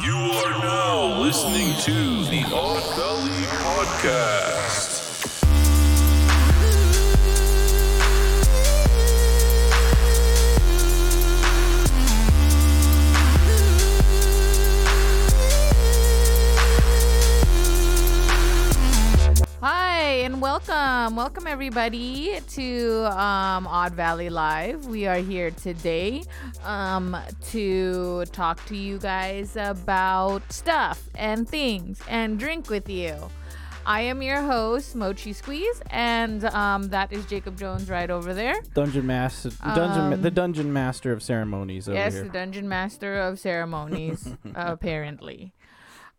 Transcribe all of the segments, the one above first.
You are now listening to the Odd Podcast. And welcome, welcome everybody to um, Odd Valley Live. We are here today um, to talk to you guys about stuff and things and drink with you. I am your host, Mochi Squeeze, and um, that is Jacob Jones right over there. Dungeon master, dungeon, Um, the dungeon master of ceremonies over yes, here. the Dungeon Master of Ceremonies, apparently.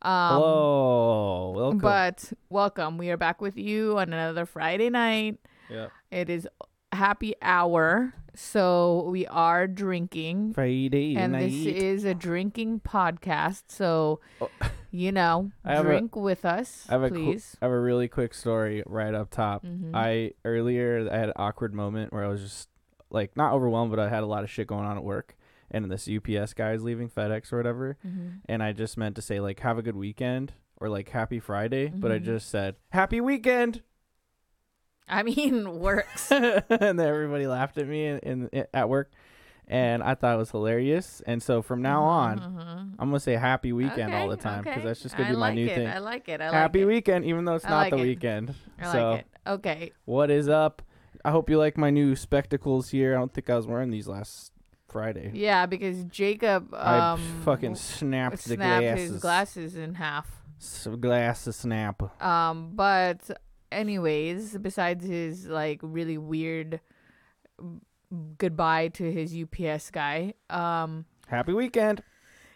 Um, Hello, welcome. But welcome. We are back with you on another Friday night. yeah. It is happy hour, so we are drinking. Friday and night. this is a drinking podcast, so you know, have a- drink with us, I have a qu- please. I have a really quick story right up top. Mhm. I earlier I had an awkward moment where I was just like not overwhelmed, but I had a lot of shit going on at work, and this UPS guy is leaving FedEx or whatever, Mhm. and I just meant to say like have a good weekend or like happy Friday, but I Mhm. just said happy weekend, I mean, works. and then everybody laughed at me in, in at work, and I thought it was hilarious. And so from now on, Mhm. I'm gonna say happy weekend all the time because okay. that's just gonna I be my new it. thing. I like it. I happy like it. Happy weekend, even though it's I not like the it. weekend. I like so it. Okay. what is up? I hope you like my new spectacles here. I don't think I was wearing these last Friday. Yeah, because Jacob I um, fucking snapped the snapped glasses. his glasses in half. S- glasses snap. Um, but anyways, besides his like really weird goodbye to his UPS guy, um, Happy weekend.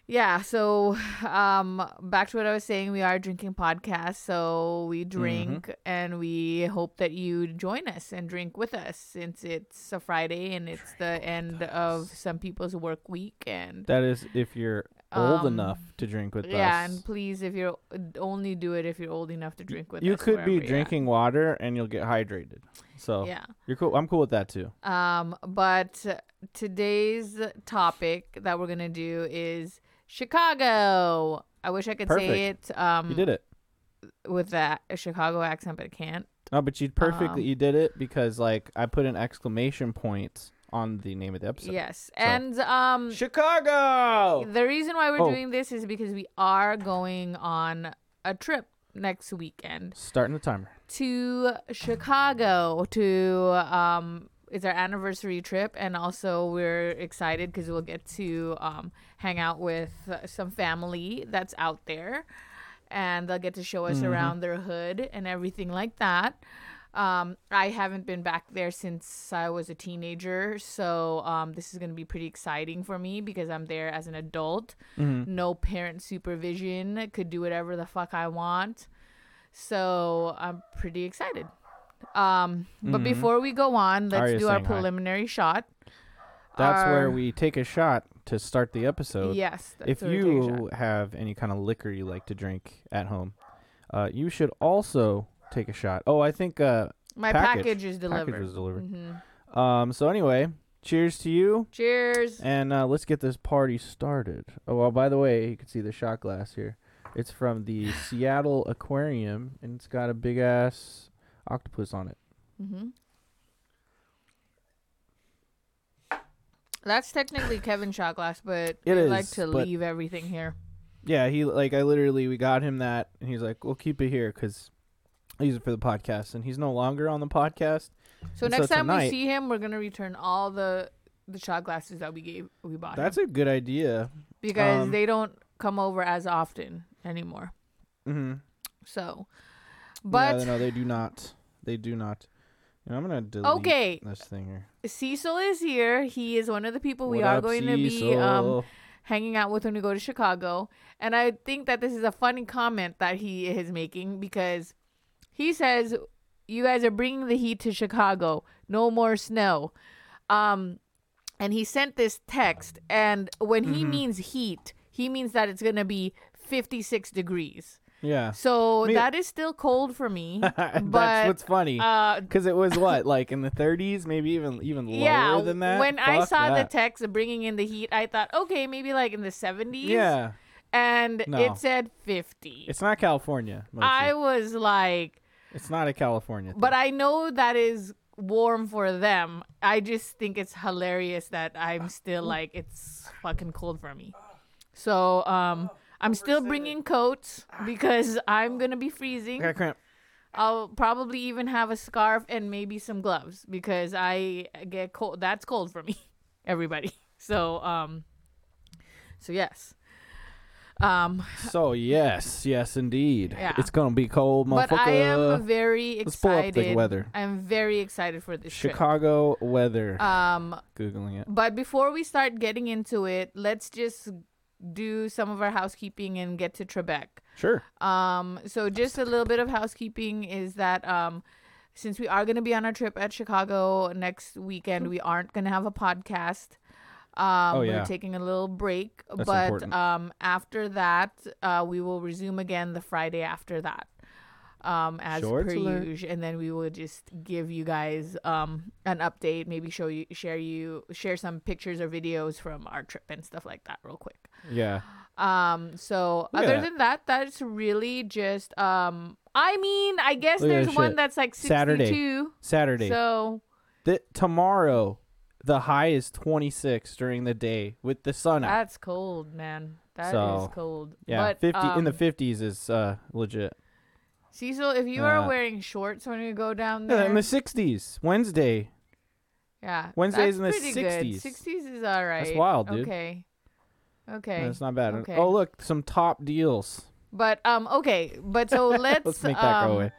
Yeah. So, um, back to what I was saying, we are drinking podcast, so we drink and we hope that you join us and drink with us since it's a Friday and it's the end of some people's work week and. That is if you're old Um, enough to drink with us. yeah, and please, if you're only do it if you're old enough to drink with you us. could be at. drinking water and you'll get hydrated. So Yeah. you're cool. I'm cool with that too. Um, but today's topic that we're gonna do is Chicago. I wish I could say it um You did it. with that a Chicago accent, but I can't. No, but you perfectly Um, you did it because like I put an exclamation point on the name of the episode. yes, and um, Chicago. the reason why we're Oh. doing this is because we are going on a trip next weekend Starting the timer. to Chicago to um it's our anniversary trip and also we're excited because we'll get to um hang out with uh, some family that's out there and they'll get to show us Mhm. around their hood and everything like that um i haven't been back there since i was a teenager so um this is going to be pretty exciting for me because i'm there as an adult Mm-hmm. no parent supervision could do whatever the fuck i want so i'm pretty excited um but Mhm. before we go on let's Arya's do our saying hi. preliminary shot That's where we take a shot to start the episode. yes that's if where we take a you have any kind of liquor you like to drink at home, uh, you should also take a shot. Oh, I think uh, my package- package, is delivered package was delivered. Mhm. Um. So anyway, cheers to you, cheers and uh, let's get this party started. Oh, well, by the way, you can see the shot glass here. It's from the Seattle Aquarium, and it's got a big ass octopus on it. hmm that's technically Kevin's shot glass, but It I like to leave everything here. Yeah, he like I literally we got him that, and he's like, "We'll keep it here because I use it for the podcast." And he's no longer on the podcast. So And next so time we see him, we're gonna return all the the shot glasses that we gave we bought That's him a good idea. because um, they don't come over as often anymore. Mm-hmm. So, but yeah, no, they do not. They do not. You know, I'm gonna delete okay, this thing here. Cecil is here. He is one of the people we What are up, going to be um, hanging out with when we go to Chicago. And I think that this is a funny comment that he is making because he says, "You guys are bringing the heat to Chicago. No more snow." Um, and he sent this text, and when he Mhm. means heat, he means that it's gonna be 56 degrees. Yeah. So Me- that is still cold for me. That's but what's funny. uh, Because it was what, like in the 30s, maybe even even yeah, lower than that. when I saw that. the text of bringing in the heat, I thought, okay, maybe like in the 70s. Yeah. and No. it said 50. It's not California. Mochi. I was like, It's not a California. Thing. but I know that is warm for them. I just think it's hilarious that I'm still like it's fucking cold for me. So um I'm still bringing coats because I'm going to be freezing. I got cramp. I'll probably even have a scarf and maybe some gloves because I get cold. That's cold for me, everybody. So um, so yes, um, So yes, yes indeed. Yeah. It's gonna be cold, motherfucker. but I am very excited. Let's pull up the weather. I'm very excited for this trip. Chicago weather. Um, Googling it. but before we start getting into it, let's just do some of our housekeeping and get to Trebek. Sure. Um, so just a little bit of housekeeping is that um, since we are going to be on our trip at Chicago next weekend, we aren't going to have a podcast. Um, Oh, yeah. We're taking a little break, That's but important. um, after that, uh, we will resume again the Friday after that. Um, as Shorts per alert. usual, and then we will just give you guys um an update, maybe show you, share you, share some pictures or videos from our trip and stuff like that, real quick. Yeah. Um, so Look other that. than that, that's really just um I mean, I guess Look at there's this one shit. that's like Saturday. 62. Saturday. So Th- tomorrow, the high is 26 during the day with the sun out. that's cold, man. That is So, cold. Yeah, but, 50 in the um, 50s is uh legit. Cecil, if you are Uh, wearing shorts when you go down Yeah, there, in the 60s, Wednesday. yeah, Wednesdays in the pretty good. 60s. 60s is all right. That's wild, dude. Okay. Okay. That's not bad. Okay. Oh, look, some top deals. But um okay, but so let's Let's make that um, go away.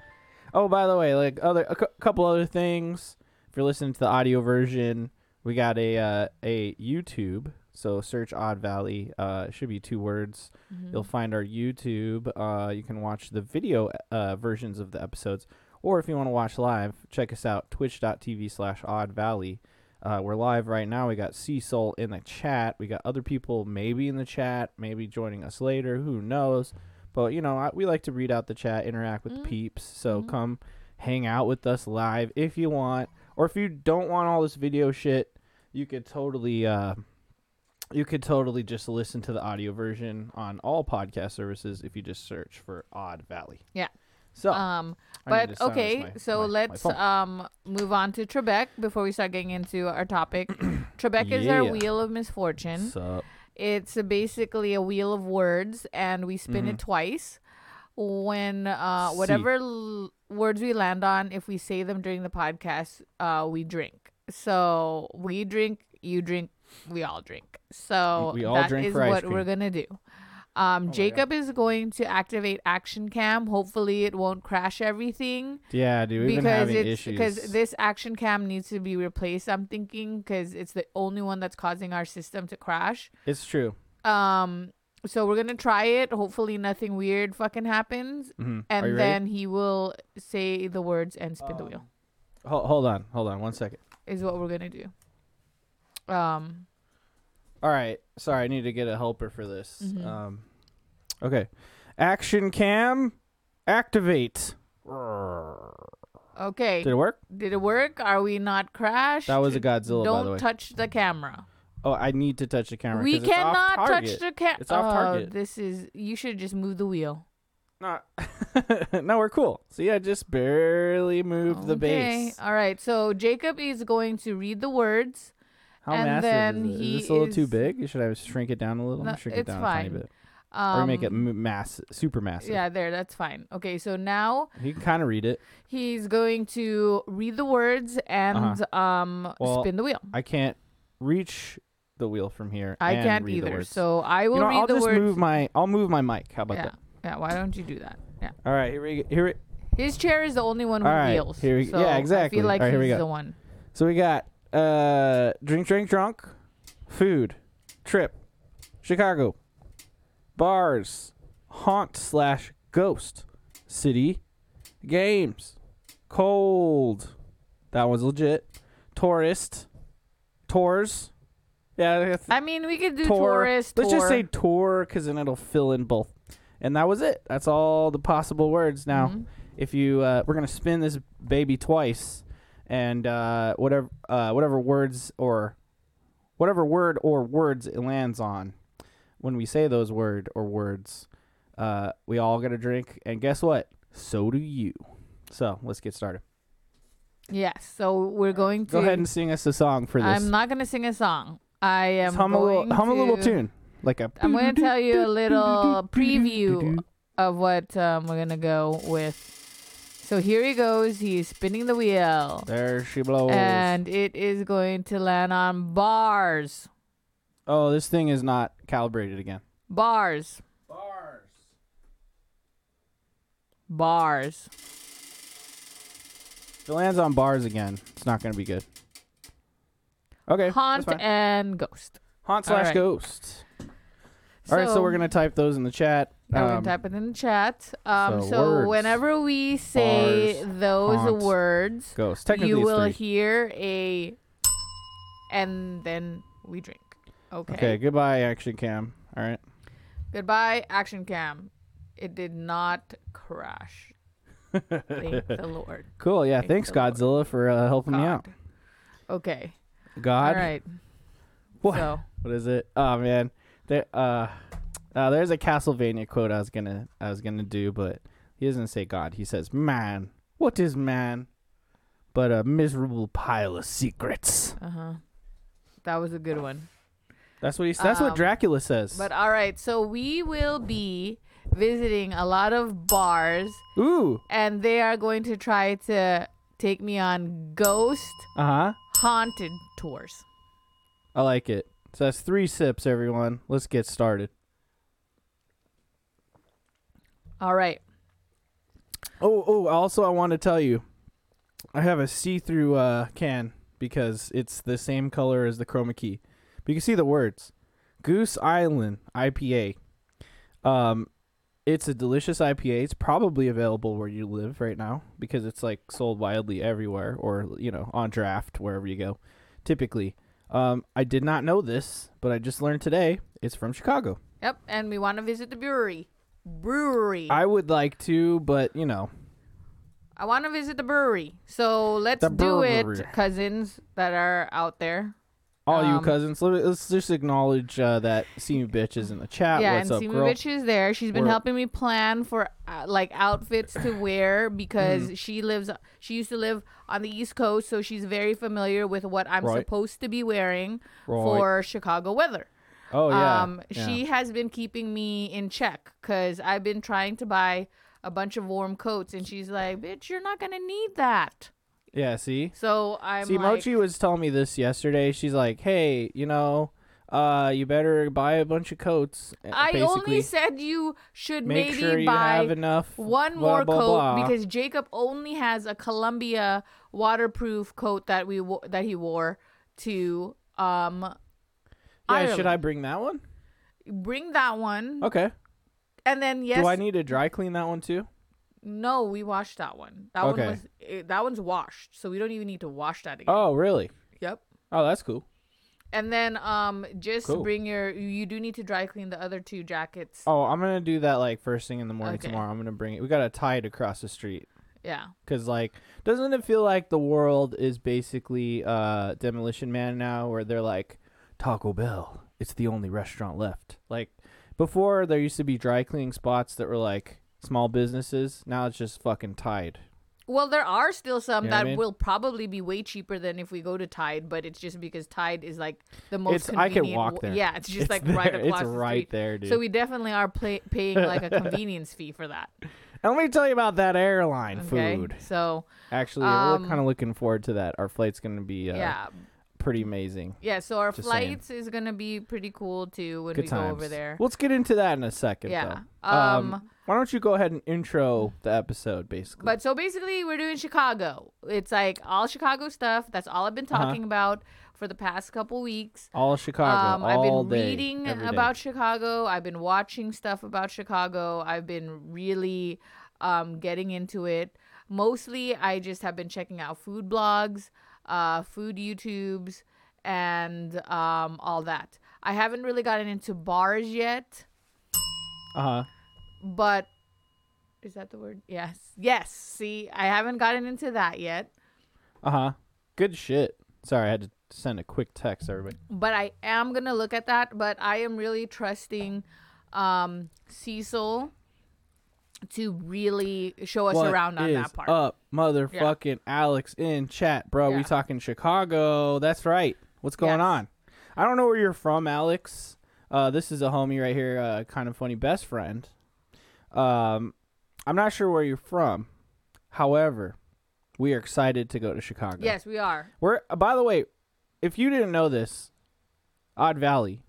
Oh, by the way, like other a cou- couple other things. If you're listening to the audio version, we got a uh, a YouTube. So search Odd Valley. Uh, it should be two words. mhm. You'll find our YouTube. Uh, you can watch the video uh, versions of the episodes, or if you want to watch live, check us out twitch.tv slash Odd Valley. Uh, we're live right now. We got Cecil in the chat. We got other people maybe in the chat, maybe joining us later. Who knows? But you know, I, we like to read out the chat, interact with Mhm. the peeps. So Mhm. come hang out with us live if you want, or if you don't want all this video shit, you could totally. Uh, you could totally just listen to the audio version on all podcast services if you just search for Odd Valley. Yeah. So, um I need to But okay, so my- my let's phone. um move on to Trebek before we start getting into our topic. Trebek is our wheel of misfortune. Sup? It's basically a wheel of words, and we spin it Mhm. twice. When uh, whatever l- words we land on, if we say them during the podcast, uh, we drink. So we drink, you drink, we all drink. So We all that drink is what we're gonna do. Um, Oh. Jacob is going to activate Action Cam. Hopefully, it won't crash everything Yeah, dude, we've been because having it's issues. because this Action Cam needs to be replaced. I'm thinking because it's the only one that's causing our system to crash. it's true. Um, so we're gonna try it. Hopefully, nothing weird fucking happens, hmm and then ready? he will say the words and spin the wheel. Ho- hold on, hold on, one second. Is what we're gonna do. Um, All right, sorry, I need to get a helper for this. Mhm. Um, okay, action cam, activate. okay. Did it work? Did it work? Are we not crashed? That was a Godzilla, Don't by the way. touch the camera. oh, I need to touch the camera. We cannot touch the camera. It's off target. This is. You should just move the wheel. No, no, we're cool. See, I just barely moved the Okay, base. All right. So Jacob is going to read the words. How and massive then is he Is this a little too big? Should I shrink it down a little? No, shrink it it's down a tiny fine. bit, Um, or make it mass, super massive. Yeah, there. That's fine. Okay. So now you can kind of read it. he's going to read the words and um Uh-huh. Well, spin the wheel. I can't reach the wheel from here. I can't either. So I will you know, read I'll the just words. move my. I'll move my mic. How about yeah. that? Yeah. Why don't you do that? Yeah. All right, here we here. We, His chair is the only one with right, wheels. here we- so yeah, I exactly. feel like All right, here we he's go. the one. so we got uh drink, drink, drunk, food, trip, Chicago, bars, haunt slash ghost, city, games, cold. That was legit. Tourist, tours. Yeah, that's- I mean, we could do tour. tourist. Let's just say tour because then it'll fill in both. And that was it. That's all the possible words. Now, Mhm. if you uh, we're gonna spin this baby twice, and uh, whatever uh, whatever words or whatever word or words it lands on when we say those word or words, uh, we all get a drink, and guess what? So do you. So let's get started. Yes. So we're going to Go ahead and sing us a song for this. I'm not gonna sing a song. I am Just hum a little, hum a little tune, like a. I'm going to tell you a little preview of what um, we're gonna go with. So here he goes. He's spinning the wheel, There she blows. and it is going to land on bars. oh, this thing is not calibrated again. Bars. Bars. Bars. If it lands on bars again, it's not going to be good. Okay. Haunt and ghost. Haunt slash right. ghost. All right, so we're gonna type those in the chat. Yeah, we're Um, type it in the chat. Um, so so words, whenever we say bars, those words, ghost. Technically, you it's will three. hear a, and then we drink. Okay. Okay. Goodbye, action cam. All right. Goodbye, action cam. It did not crash. Thank the Lord. Cool. Yeah. Thank Thanks, Lord. Godzilla, for uh, helping me out. God. Okay. God. All right. What? So What is it? Oh man. There. Uh. Uh, there's a Castlevania quote I was gonna I was gonna do, but he doesn't say God. He says, "Man, what is man, but a miserable pile of secrets." uh huh. That was a good one. That's what he. That's what Um, Dracula says. But all right, so we will be visiting a lot of bars, Ooh. and they are going to try to take me on ghost Uh huh. haunted tours. I like it. So that's three sips, everyone. Let's get started. All right. Oh, oh. Also, I want to tell you, I have a see-through uh, can because it's the same color as the chroma key. But you can see the words, Goose Island IPA. Um, it's a delicious IPA. It's probably available where you live right now because it's like sold widely everywhere, or you know, on draft wherever you go. Typically, um, I did not know this, but I just learned today. It's from Chicago. Yep, and we want to visit the brewery. Brewery. I would like to, but you know, I want to visit the brewery. So let's The do brewery. it, cousins that are out there. all you Um, cousins. let- Let's just acknowledge uh, that See Bitch is in the chat. yeah, What's and up, Simi girl? Bitch is there. She's been We're- helping me plan for uh, like outfits to wear because Mm-hmm. she lives. She used to live on the East Coast, so she's very familiar with what I'm Right. supposed to be wearing Right. for Chicago weather. Oh yeah. Um, yeah. she has been keeping me in check because I've been trying to buy a bunch of warm coats, and she's like, "Bitch, you're not gonna need that." Yeah. See. So I'm see, like, Mochi was telling me this yesterday. She's like, "Hey, you know, uh, you better buy a bunch of coats." uh, I only said you should make maybe sure you buy enough. one blah, more blah, coat blah. because Jacob only has a Columbia waterproof coat that we wo- that he wore to um yeah, should I bring that one? bring that one Okay. and then yes Do I need to dry clean that one too? no we washed that one that Okay. one was eh, that one's washed so we don't even need to wash that again Oh, really? yep Oh, that's cool. and then um just Cool. bring your you do need to dry clean the other two jackets Oh, I'm gonna do that like first thing in the morning Okay. tomorrow. I'm gonna bring it. We gotta tie it across the street. yeah Cause like, doesn't it feel like the world is basically uh Demolition Man now, where they're like Taco Bell, it's the only restaurant left. Like before, there used to be dry cleaning spots that were like small businesses. Now it's just fucking Tide. Well, there are still some You know what that I mean? will probably be way cheaper than if we go to Tide, but it's just because Tide is like the most. It's I convenient can walk wa- there. Yeah, it's just It's like there. right across the street. It's the right street. there, dude. So we definitely are pay- paying like a convenience fee for that. and let me tell you about that airline Okay, food. so Actually, Um, we're kind of looking forward to that. Our flight's gonna be uh, yeah, pretty amazing. yeah. So our Just saying. flights is gonna be pretty cool too when Good we times. go over there. Let's get into that in a second. Yeah. Though. Um, why don't you go ahead and intro the episode, basically? But so basically, we're doing Chicago. It's like all Chicago stuff. That's all I've been Uh-huh. talking about for the past couple weeks. all Chicago, Um, I've all been day, reading about Chicago. I've been watching stuff about Chicago. I've been really um, getting into it. Mostly, I just have been checking out food blogs, uh, food YouTubes, and um, all that. I haven't really gotten into bars yet, Uh huh. but is that the word? Yes. Yes. See, I haven't gotten into that yet. Uh huh. Good shit. Sorry, I had to send a quick text, everybody. but I am gonna look at that. But I am really trusting um, Cecil to really show us What around on that part. up, motherfucking Alex in chat, bro? Yeah. We talking Chicago? That's right. What's going Yes. on? I don't know where you're from, Alex. Uh, this is a homie right here, uh, kind of funny best friend. Um, I'm not sure where you're from. However, we are excited to go to Chicago. yes, we are. We're uh, by the way, if you didn't know this, Odd Valley,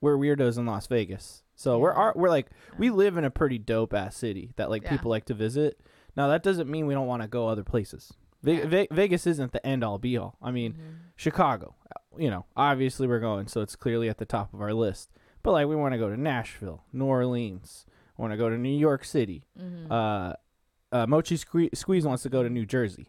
we're weirdos in Las Vegas. So we're Yeah. we're like we live in a pretty dope ass city that like Yeah. people like to visit. Now that doesn't mean we don't want to go other places. Ve- Yeah. Ve- Vegas isn't the end all be all. I mean, Mhm. Chicago, you know, obviously we're going, so it's clearly at the top of our list. But like we want to go to Nashville, New Orleans, want to go to New York City. Mhm. Uh, uh, Mochi Sque- Squeeze wants to go to New Jersey.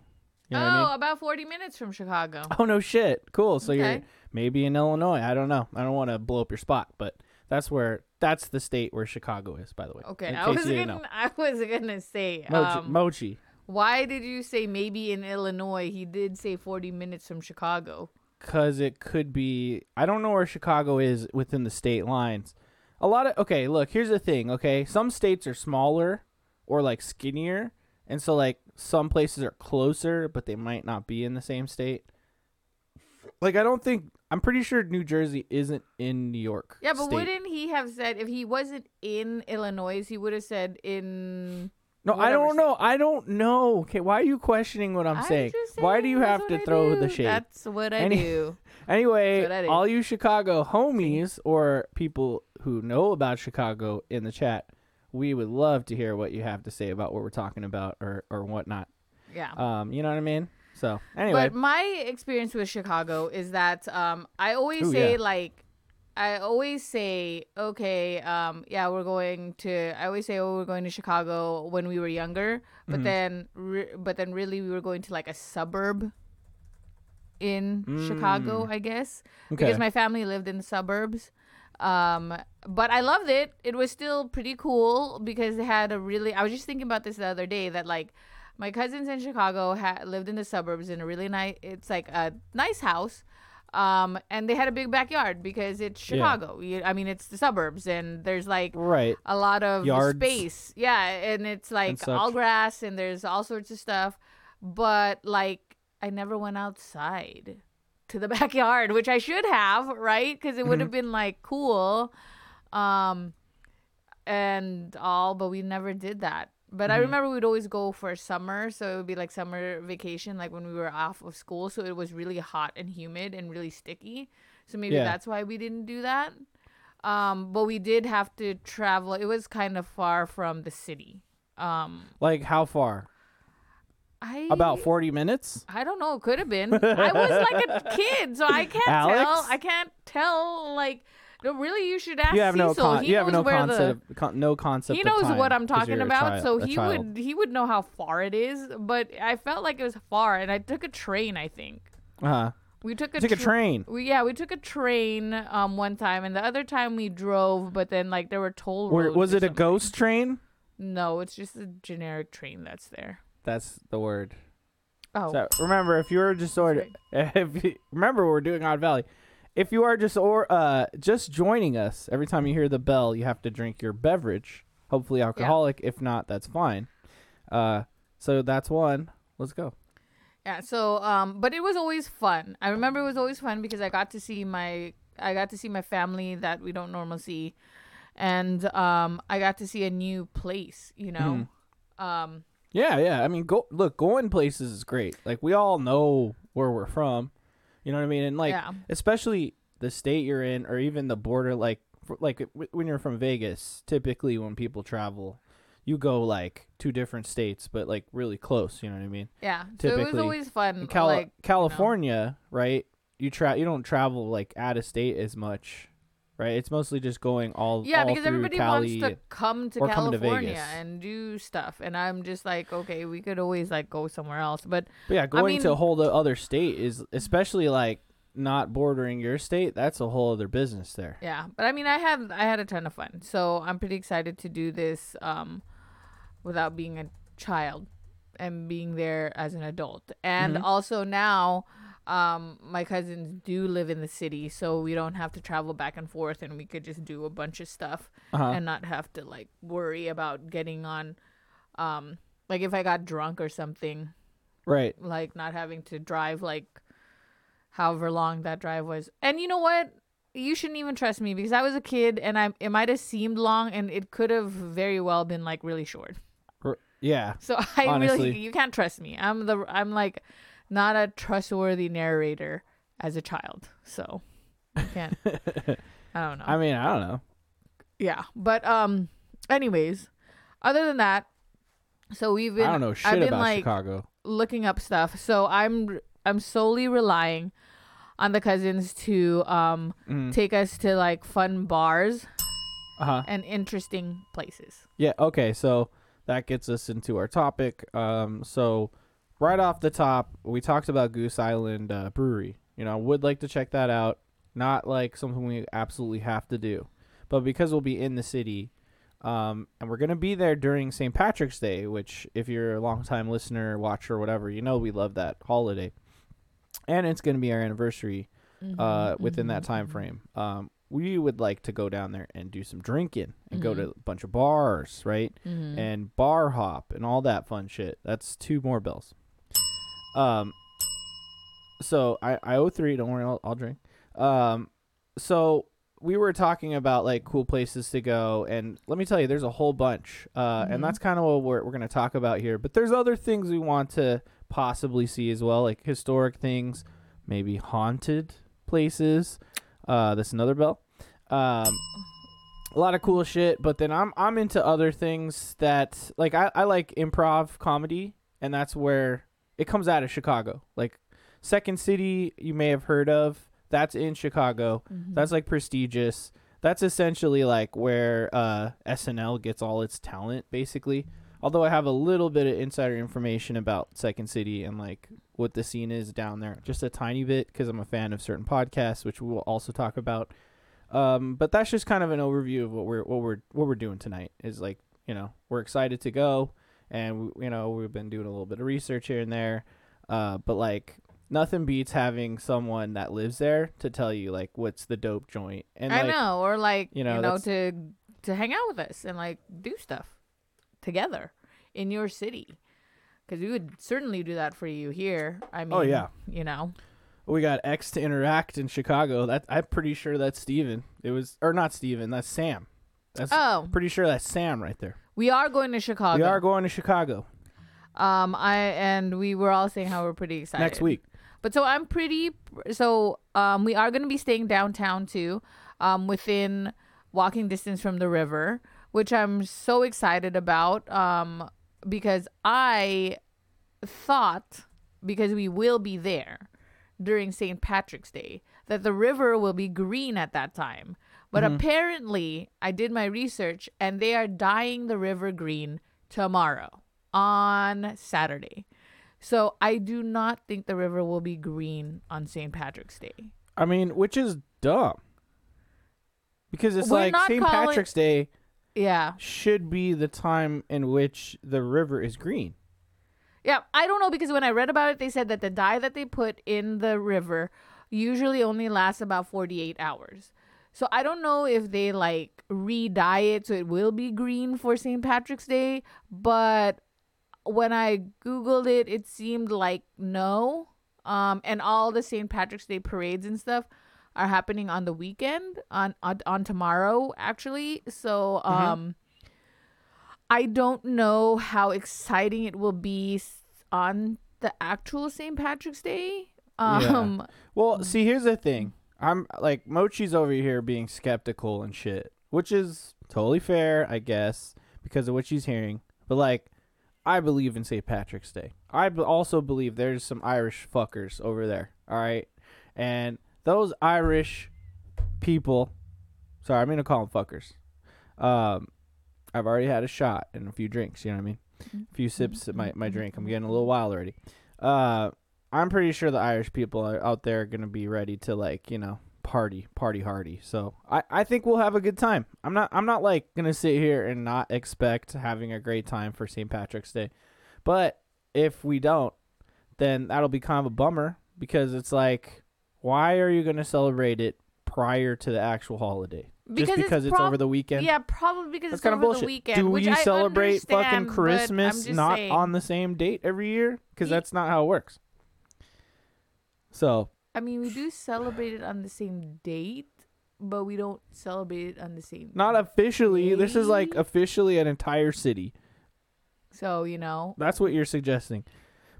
You know oh, I mean? about forty minutes from Chicago. Oh no shit. Cool. So you're maybe in Illinois. I don't know. I don't want to blow up your spot, but that's where that's the state where Chicago is, by the way. Okay, I was gonna, know. I was gonna say, Mochi, um, Mochi. why did you say maybe in Illinois? He did say forty minutes from Chicago. Cuz it could be I don't know where Chicago is within the state lines. A lot of Okay, look, here's the thing, okay? Some states are smaller or like skinnier, and so like some places are closer, but they might not be in the same state. Like I don't think I'm pretty sure New Jersey isn't in New York. Yeah, but state. wouldn't he have said if he wasn't in Illinois, he would have said in? No, I don't state. know. I don't know. Okay, why are you questioning what I'm, saying? just Why do you have to I throw do. the shade? That's what I Any- do. Anyway, what I do. all you Chicago homies or people who know about Chicago in the chat, we would love to hear what you have to say about what we're talking about or or whatnot. Yeah. Um, you know what I mean? So anyway, But my experience with Chicago is that um, I always Ooh, say yeah. like, I always say, okay, um, yeah, we're going to. I always say, oh, we're going to Chicago when we were younger, but Mhm. then, re- but then, really, we were going to like a suburb in Chicago, Mm. I guess, okay. because my family lived in the suburbs. Um, but I loved it. It was still pretty cool because it had a really. I was just thinking about this the other day that like my cousins in Chicago had lived in the suburbs in a really nice. It's like a nice house. Um, and they had a big backyard because it's Yeah. Chicago. You, I mean, it's the suburbs, and there's like right. a lot of Yards. space. Yeah, and it's like such. all grass and there's all sorts of stuff. But like I never went outside to the backyard, which I should have, right? Because it would Mm-hmm. have been like cool. Um and all, but we never did that. But I Mhm. remember we'd always go for summer, so it would be like summer vacation, like when we were off of school. So it was really hot and humid and really sticky. So maybe Yeah. that's why we didn't do that. Um, but we did have to travel. It was kind of far from the city. Um, Like how far? I About 40 minutes? I don't know. It could have been. I was like a kid, so I can't Alex? tell. I can't tell. Like, no, really, you should ask You have no Cecil. con- he you have knows no where concept the con- no concept he of knows time what I'm 'cause talking you're a about, child- so a he child. would he would know how far it is. But I felt like it was far, and I took a train. I think Uh-huh. we took a Took a tr- train. We yeah, we took a train um one time, and the other time we drove. But then like there were toll roads. was or it a something. ghost train? No, it's just a generic train that's there. That's the word. Oh, So remember, if you're just or if you, remember we're doing Odd Valley. If you are just or uh just joining us, every time you hear the bell, you have to drink your beverage. Hopefully alcoholic. If not, that's fine. Uh, so that's one. Let's go. Yeah, so um but it was always fun. I remember it was always fun because I got to see my I got to see my family that we don't normally see. And um I got to see a new place, you know. Mm-hmm. Um Yeah, yeah. I mean, go look. Going places is great. Like we all know where we're from. You know what I mean? And like, yeah. especially the state you're in, or even the border. Like, like w- when you're from Vegas, typically when people travel, you go like two different states, but like really close. You know what I mean? Yeah. So it was always fun. Cali- like California, right? You tra- you don't travel like out of state as much, right? It's mostly just going all yeah, all because everybody Cali. wants to come to or come to California Vegas. and do stuff, and I'm just like, okay, we could always like go somewhere else, but But yeah, going to a whole other state is especially like not bordering your state. That's a whole other business there. Yeah, but I mean, I had I had a ton of fun, so I'm pretty excited to do this um, without being a child and being there as an adult, and Mhm. also now um my cousins do live in the city so we don't have to travel back and forth and we could just do a bunch of stuff Uh-huh. and not have to like worry about getting on um like if i got drunk or something right. like not having to drive like however long that drive was and you know what you shouldn't even trust me because i was a kid and i it might have seemed long and it could have very well been like really short yeah. so i Honestly. really you can't trust me i'm the i'm like not a trustworthy narrator as a child so i can't i don't know I mean, I don't know. yeah but um anyways other than that so we've been I don't know shit I've been about like Chicago. looking up stuff so i'm i'm solely relying on the cousins to um Mm. take us to like fun bars Uh huh. and interesting places Yeah. Okay. So that gets us into our topic. Um. So right off the top, we talked about Goose Island uh, Brewery. You know, would like to check that out. Not like something we absolutely have to do, but because we'll be in the city, um, and we're gonna be there during St. Patrick's Day, which if you're a longtime listener, watcher, whatever, you know we love that holiday, and it's gonna be our anniversary uh, within that time frame. Um, we would like to go down there and do some drinking and go to a bunch of bars, right? Mm-hmm. And bar hop and all that fun shit. That's two more bills. Um, so I I owe three. Don't worry, I'll, I'll drink. Um, so we were talking about like cool places to go, and let me tell you, there's a whole bunch. Uh, and that's kind of what we're we're gonna talk about here. But there's other things we want to possibly see as well, like historic things, maybe haunted places. Uh, that's another bell. Um, a lot of cool shit. But then I'm I'm into other things that like I, I like improv comedy, and that's where it comes out of Chicago. Like Second City, you may have heard of. That's in Chicago. That's like prestigious. That's essentially like where uh, SNL gets all its talent, basically. Although I have a little bit of insider information about Second City and like what the scene is down there, just a tiny bit, because I'm a fan of certain podcasts, which we will also talk about. Um, but that's just kind of an overview of what we're what we're what we're doing tonight. Is like you know we're excited to go, and we, you know we've been doing a little bit of research here and there, uh, but like nothing beats having someone that lives there to tell you like what's the dope joint. And i like, know or like you you know, know, to to hang out with us and like do stuff together in your city because we would certainly do that for you here i mean Oh, yeah. you know We got X to interact in Chicago. That I'm pretty sure that's Steven. It was or not Steven, that's Sam. That's oh pretty sure that's Sam right there. We are going to chicago We are going to Chicago um i and we were all saying how we're pretty excited next week. But so I'm pretty. So um, we are going to be staying downtown too, um, within walking distance from the river, which I'm so excited about. Um, because I thought because we will be there during St. Patrick's Day that the river will be green at that time. But mm-hmm. apparently, I did my research and they are dyeing the river green tomorrow on Saturday. So I do not think the river will be green on St. Patrick's Day. I mean, which is dumb. Because it's We're like St. calling- Patrick's Day Yeah. should be the time in which the river is green. Yeah, I don't know because when I read about it, they said that the dye that they put in the river usually only lasts about 48 hours. So I don't know if they like re-dye it so it will be green for St. Patrick's Day, but when I googled it, it seemed like no. Um, and all the St. Patrick's Day parades and stuff are happening on the weekend on on, on tomorrow actually. So um I don't know how exciting it will be on the actual St. Patrick's Day. Um Well, see, here's the thing. I'm like Mochi's over here being skeptical and shit, which is totally fair, I guess, because of what she's hearing. But like, I believe in St. Patrick's Day. I b- also believe there's some Irish fuckers over there. All right, and those Irish people. Sorry, I'm gonna call them fuckers. Um, I've already had a shot and a few drinks. You know what I mean? A few sips at my my drink. I'm getting a little wild already. Uh, I'm pretty sure the Irish people are out there are gonna be ready to like you know party party hardy. So I I think we'll have a good time. I'm not I'm not like gonna sit here and not expect having a great time for St. Patrick's Day, but if we don't, then that'll be kind of a bummer because it's like, why are you going to celebrate it prior to the actual holiday? Because Just because it's, prob- over the weekend? Yeah, probably because That's it's kind of over bullshit. the weekend. Do which we I celebrate fucking understand, but I'm Christmas not saying. on the same date every year? Because that's not how it works. So, I mean, we do celebrate it on the same date, but we don't celebrate it on the same. not officially. This is like officially an entire city. So you know. That's what you're suggesting.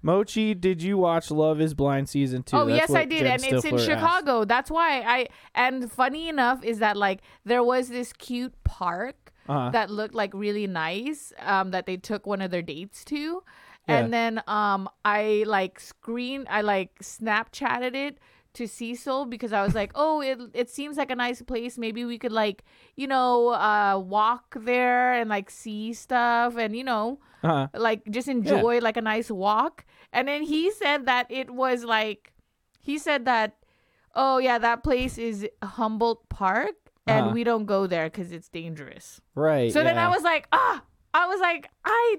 Mochi, did you watch Love is Blind season 2? Oh That's yes, I did, Jen and it's in Stifler asked. Chicago. That's why I. And funny enough is that like there was this cute park Uh-huh. that looked like really nice. Um, that they took one of their dates to, Yeah. and then um, I like screen, I like Snapchatted it to Cecil because I was like, oh, it it seems like a nice place. Maybe we could like you know uh walk there and like see stuff and you know Uh-huh. like just enjoy like a nice walk. And then he said that it was like he said that oh yeah, that place is Humboldt Park and Uh-huh. we don't go there cuz it's dangerous. Right. So then I was like, "Ah, I was like, I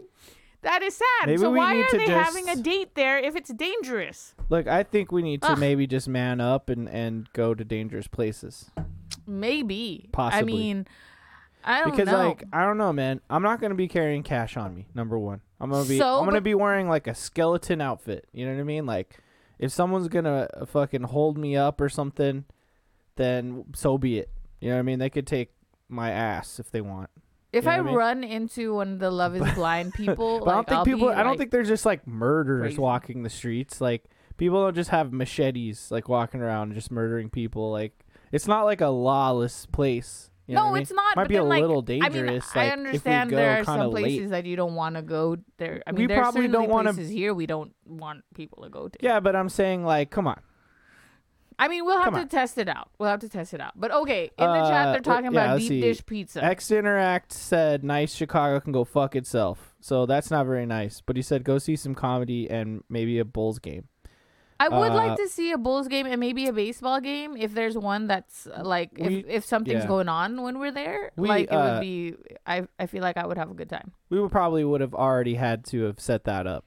that is sad. Maybe so we why need are to they having a date there if it's dangerous? Look, I think we need to Ugh. maybe just man up and, and go to dangerous places. Maybe. Possibly I Possibly. mean, I don't know. because know. like I don't know, man. I'm not gonna be carrying cash on me. Number one, I'm gonna be So, I'm gonna but- be wearing like a skeleton outfit. You know what I mean? Like if someone's gonna uh, fucking hold me up or something, then so be it. You know what I mean? They could take my ass if they want. If you know I, I mean? run into one of the Love Is Blind people, But I don't like, think I'll people. be, I don't like- think there's just like murderers crazy. walking the streets. Like people don't just have machetes like walking around just murdering people. Like it's not like a lawless place. You know no, what I mean? it's not. Might be a then, like, little I mean, dangerous. I understand if we go there are some places late. that you don't want to go there. I mean, We there probably don't wanna- places here we don't want people to go to. Yeah, but I'm saying like, come on. I mean, we'll have Come to on. test it out. We'll have to test it out. But okay, in the chat Uh, they're talking yeah, about let's deep see. dish pizza. X Interact said, "Nice Chicago can go fuck itself." So that's not very nice. But he said, "Go see some comedy and maybe a Bulls game." I would uh, like to see a Bulls game and maybe a baseball game if there's one that's uh, like if, if something's yeah. going on when we're there. We, like it uh, would be. I I feel like I would have a good time. We would probably would have already had to have set that up.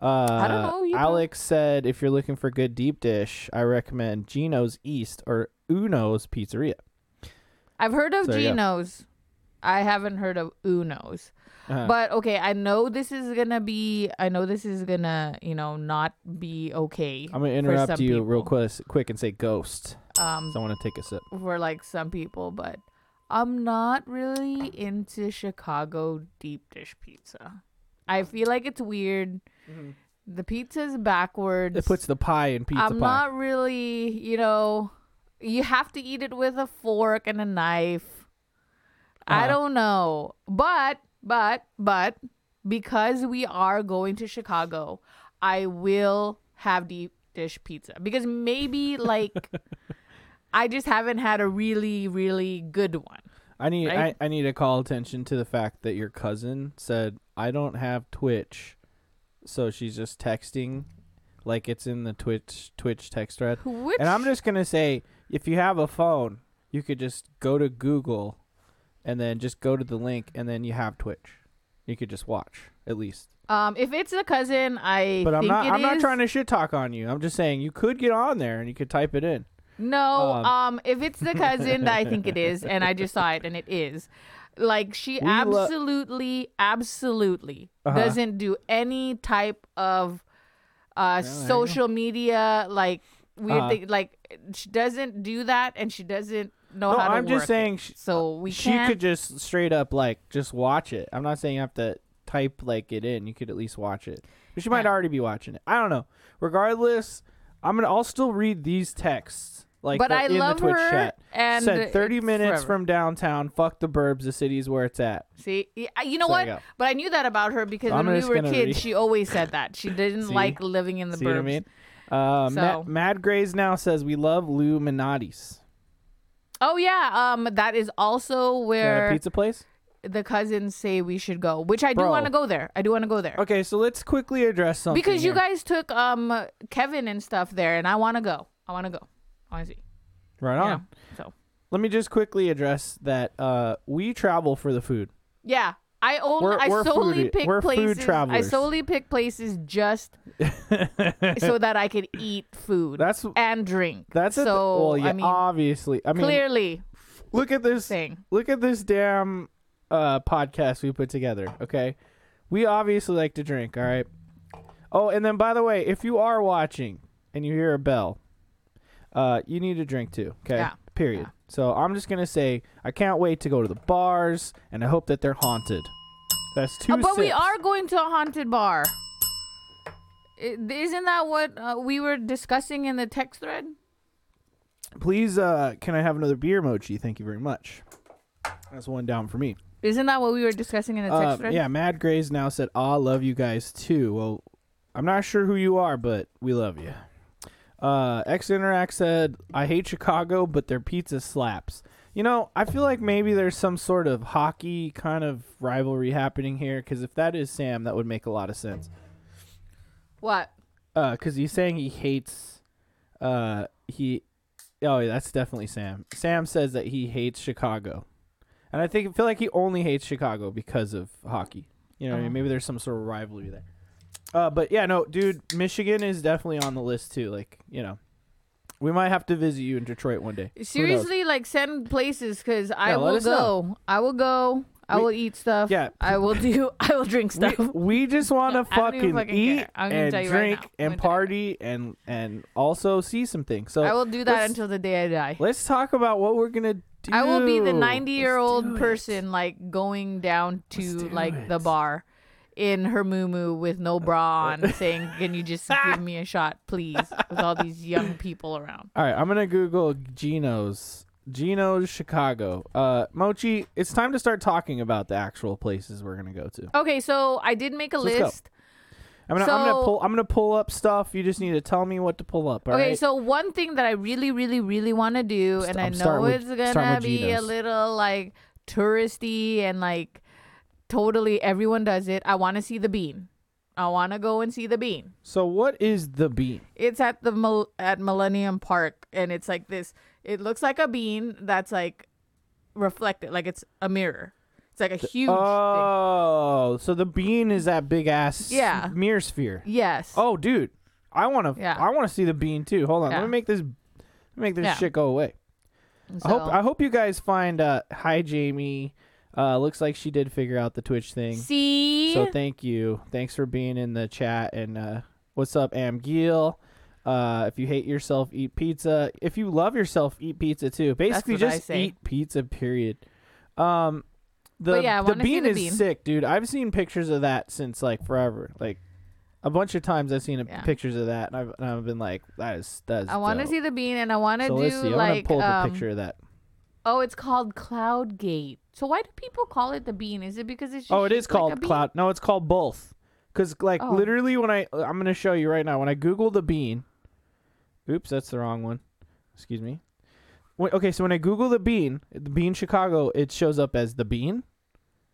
Uh, I don't know, you Alex said, "If you're looking for good deep dish, I recommend Gino's East or Uno's Pizzeria." I've heard of So you I haven't heard of Uno's. Uh-huh. But okay, I know this is gonna be. I know this is gonna, you know, not be okay. I'm gonna interrupt you real quick, quick and say Ghost. Um, I want to take a sip. for like some people, but I'm not really into Chicago deep dish pizza. I feel like it's weird. The pizza's backwards. It puts the pie in pizza I'm pie. not really, you know, you have to eat it with a fork and a knife. I Uh-huh. don't know. But, but, but, because we are going to Chicago, I will have deep dish pizza. Because maybe, like, I just haven't had a really, really good one. I need right? I, I need to call attention to the fact that your cousin said I don't have Twitch, so she's just texting, like it's in the Twitch Twitch text thread. Which, And I'm just gonna say, if you have a phone, you could just go to Google, and then just go to the link, and then you have Twitch. You could just watch at least. um, if it's a cousin, I But I'm not. I'm not trying to shit talk on you. I'm just saying you could get on there and you could type it in. No, Um, um, if it's the cousin that I think it is, and I just saw it, and it is, like she We lo- absolutely, absolutely Uh-huh. doesn't do any type of uh go. social media like weird Uh-huh. thing. Like she doesn't do that, and she doesn't know No, how to I'm just work saying it. sh- So we she can't. could just straight up like just watch it. I'm not saying you have to type like it in. You could at least watch it. But she might Yeah. already be watching it. I don't know. Regardless, I'm gonna. I'll still read these texts like but the- I in love the Twitch her, chat. and Said 30 minutes forever. from downtown. Fuck the burbs. The city's where it's at. See, you know So what? you. But I knew that about her because I'm when we were kids, read- she always said that she didn't like living in the See burbs. what I mean? Uh, So- Mad, Mad Grays now says we love Lou Malnati's. Oh yeah, um, that is also Is where pizza place? The cousins say we should go, which I do Bro. want to go there. I do want to go there Okay, so let's quickly address something. because you here. guys took um Kevin and stuff there, and I want to go. I want to go. I want to see. right on. know? So Let me just quickly address that uh, we travel for the food. yeah, I only We're- I we're solely foodie- pick we're food places. I travelers. solely pick places just so that I could eat food That's and drink. that's a th- so. well, yeah, I mean, obviously. I mean, clearly look at this. thing. Look at this damn uh, podcast we put together. Okay, we obviously like to drink. All right. Oh, and then by the way, if you are watching and you hear a bell, uh, you need to drink too. Okay. Yeah. Period. Yeah. So I'm just gonna say I can't wait to go to the bars, and I hope that they're haunted. That's two. Oh, but we are going to a haunted bar. Isn't that what uh, we were discussing in the text thread? Please, uh, can I have another beer, Mochi? Thank you very much. That's one down for me. Isn't that what we were discussing in the text Uh, thread? yeah, Mad Grays now said, "I love you guys too." Well, I'm not sure who you are, but we love you. Uh, X Interact said, "I hate Chicago, but their pizza slaps." You know, I feel like maybe there's some sort of hockey kind of rivalry happening here. Because if that is Sam, that would make a lot of sense. What? Uh, because he's saying he hates. Uh, he. Oh, yeah, that's definitely Sam. Sam says that he hates Chicago, and I think I feel like he only hates Chicago because of hockey. You know, what I mean? Uh-huh. maybe there's some sort of rivalry there. Uh, but yeah, no, dude, Michigan is definitely on the list too. Like, you know, we might have to visit you in Detroit one day. Seriously, like send places because I Yeah, let will us know. go. I will go. I We- will eat stuff. Yeah. I will do. I will drink stuff. we just want to I don't even fucking, fucking eat. I'm gonna and tell you right drink now. I'm and gonna tell you party and and also see some things. So I will do that let's- until the day I die. Let's talk about what we're gonna do. I will be the 90 year old person like going down to like the bar in her moo with no bra on saying, Can you just give me a shot, please? With all these young people around. All right, I'm gonna Google Gino's. Gino's Chicago. Uh, Mochi, it's time to start talking about the actual places we're gonna go to. Okay, so I did make a So list. I'm gonna, I'm gonna pull. I'm gonna pull up stuff. You just need to tell me what to pull up. all okay, right? so one thing that I really, really, really want to do, St- and I'm I know with- it's gonna be a little like touristy and like totally everyone does it. I want to see the bean. I want to go and see the bean. So what is the bean? It's at the Mil- at Millennium Park, and it's like this. It looks like a bean that's like reflected, like it's a mirror. It's like a huge. thing. Oh, so the bean is that big ass Yeah. mirror sphere. Yes. Oh, dude, I want to. Yeah. I want to see the bean too. Hold on, let me make this. Let me make this Yeah. shit go away. I hope. I hope you guys find. Uh, hi, Jamie. Uh, looks like she did figure out the Twitch thing. see. So thank you. Thanks for being in the chat. And uh, what's up, Amgil? Uh, if you hate yourself, eat pizza. If you love yourself, eat pizza too. Basically, what I just say. eat pizza. Period. Um, the But yeah, I the wanna see bean the is bean. sick, dude. I've seen pictures of that since like forever. Like a bunch of times I've seen a, Yeah. pictures of that, and I've, and I've been like, that is that is. I want to see the bean, and I want to So do see. I'm like pull um, a picture of that. oh, it's called Cloud Gate. So why do people call it the bean? Is it because it's just Oh, it is shaped like called cloud. No, it's called both. Cause like Oh. literally when I I'm gonna show you right now when I Google the bean. Oops, that's the wrong one. Excuse me. Okay, so when I Google the bean, the bean Chicago, it shows up as the bean,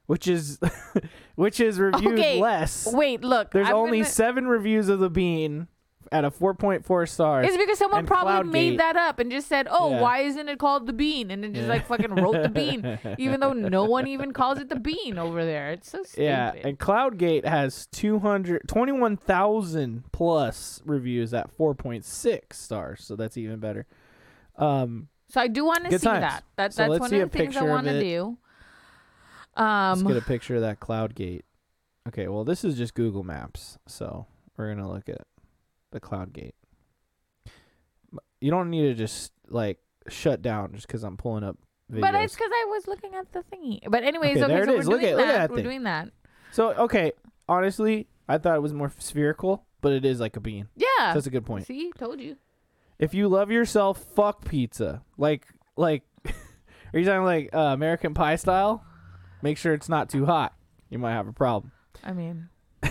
which is which is reviewed Okay, less. Wait, look. There's I'm only gonna- seven reviews of the bean at a 4.4 stars. It's because someone and probably Cloud Gate. made that up and just said, "Oh, Yeah. why isn't it called the bean?" And then just like fucking wrote the bean, even though no one even calls it the bean over there. It's so stupid. Yeah, and Cloud Gate has 200, 21,000 plus reviews at 4.6 stars, so that's even better. Um, so I do want to see times. that. That So that's let's one see of the things I picture of want to do. let's Um, get a picture of that cloud gate. Okay, well, this is just Google Maps, so we're gonna look at the cloud gate. You don't need to just like shut down just because I'm pulling up videos. but it's because I was looking at the thingy. But anyways, Okay, okay, there so is. we're Look doing at- look at that. that we're thing. doing that. so okay, honestly, I thought it was more spherical, but it is like a bean. Yeah. So that's a good point. See, told you. If you love yourself, fuck pizza. Like like are you talking like uh, American Pie style? Make sure it's not too hot. You might have a problem. I mean,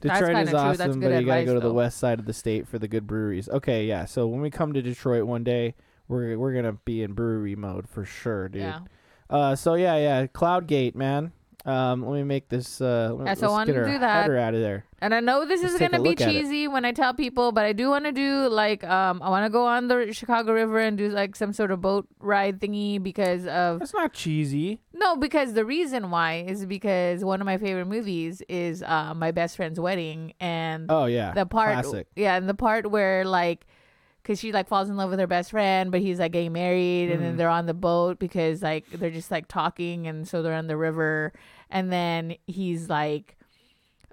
Detroit is. Awesome, but you gotta go to the west side of the state for the good breweries. Okay, yeah. So when we come to Detroit one day, we're we're gonna be in brewery mode for sure, dude. yeah. Uh, so yeah, yeah. Cloud Gate, man. Um, let me make this. Uh, let- Yeah, so I let's wanna do that. out of there. And I know this Let's is gonna be look at it. cheesy when I tell people, but I do want to do like um I want to go on the Chicago River and do like some sort of boat ride thingy because of That's not cheesy. no because the reason why is because one of my favorite movies is uh, my best friend's wedding and Oh yeah, the part classic. yeah and the part where like because she like falls in love with her best friend but he's like getting married and then Mhm. they're on the boat because like they're just like talking and so they're on the river and then he's like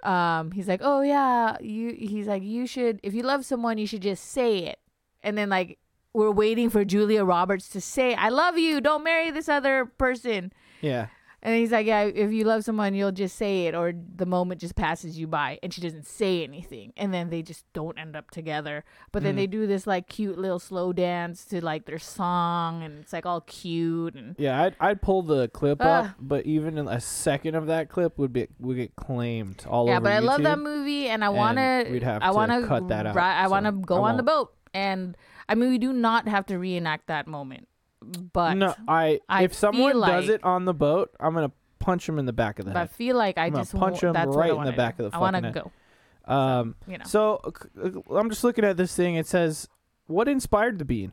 um he's like oh yeah you he's like you should if you love someone you should just say it. And then like we're waiting for Julia Roberts to say I love you don't marry this other person. Yeah, and he's like, yeah, if you love someone, you'll just say it, or the moment just passes you by. And she doesn't say anything. And then they just don't end up together. But then Mhm. they do this like cute little slow dance to like their song, and it's like all cute. And yeah. I'd I'd pull the clip Ah. up, but even a second of that clip would be would get claimed all yeah, over Yeah, but I love that movie, and I want to. we'd have I to cut that out, I so want to go I on the boat, and I mean, we do not have to reenact that moment. But no, I, I if someone feel does it on the boat, I'm gonna punch him in the back of the but I feel like I I'm just punch wa- him that's right in the wanna back of the I want to go. Um, You know. so uh, I'm just looking at this thing. It says, "What inspired the bean?"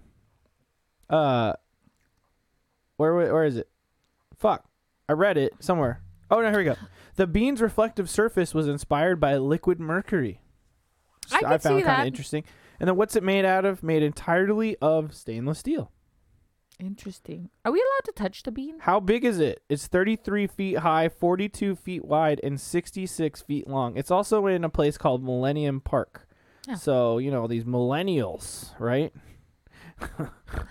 Uh, where where is it? Fuck, I read it somewhere. Oh no, here we go. The bean's reflective surface was inspired by liquid mercury. I I found see kind of interesting. And then what's it made out of? Made entirely of stainless steel. Interesting. Are we allowed to touch the bean? How big is it? It's 33 feet high, 42 feet wide, and 66 feet long. It's also in a place called Millennium Park. Yeah. So, you know, these millennials, right?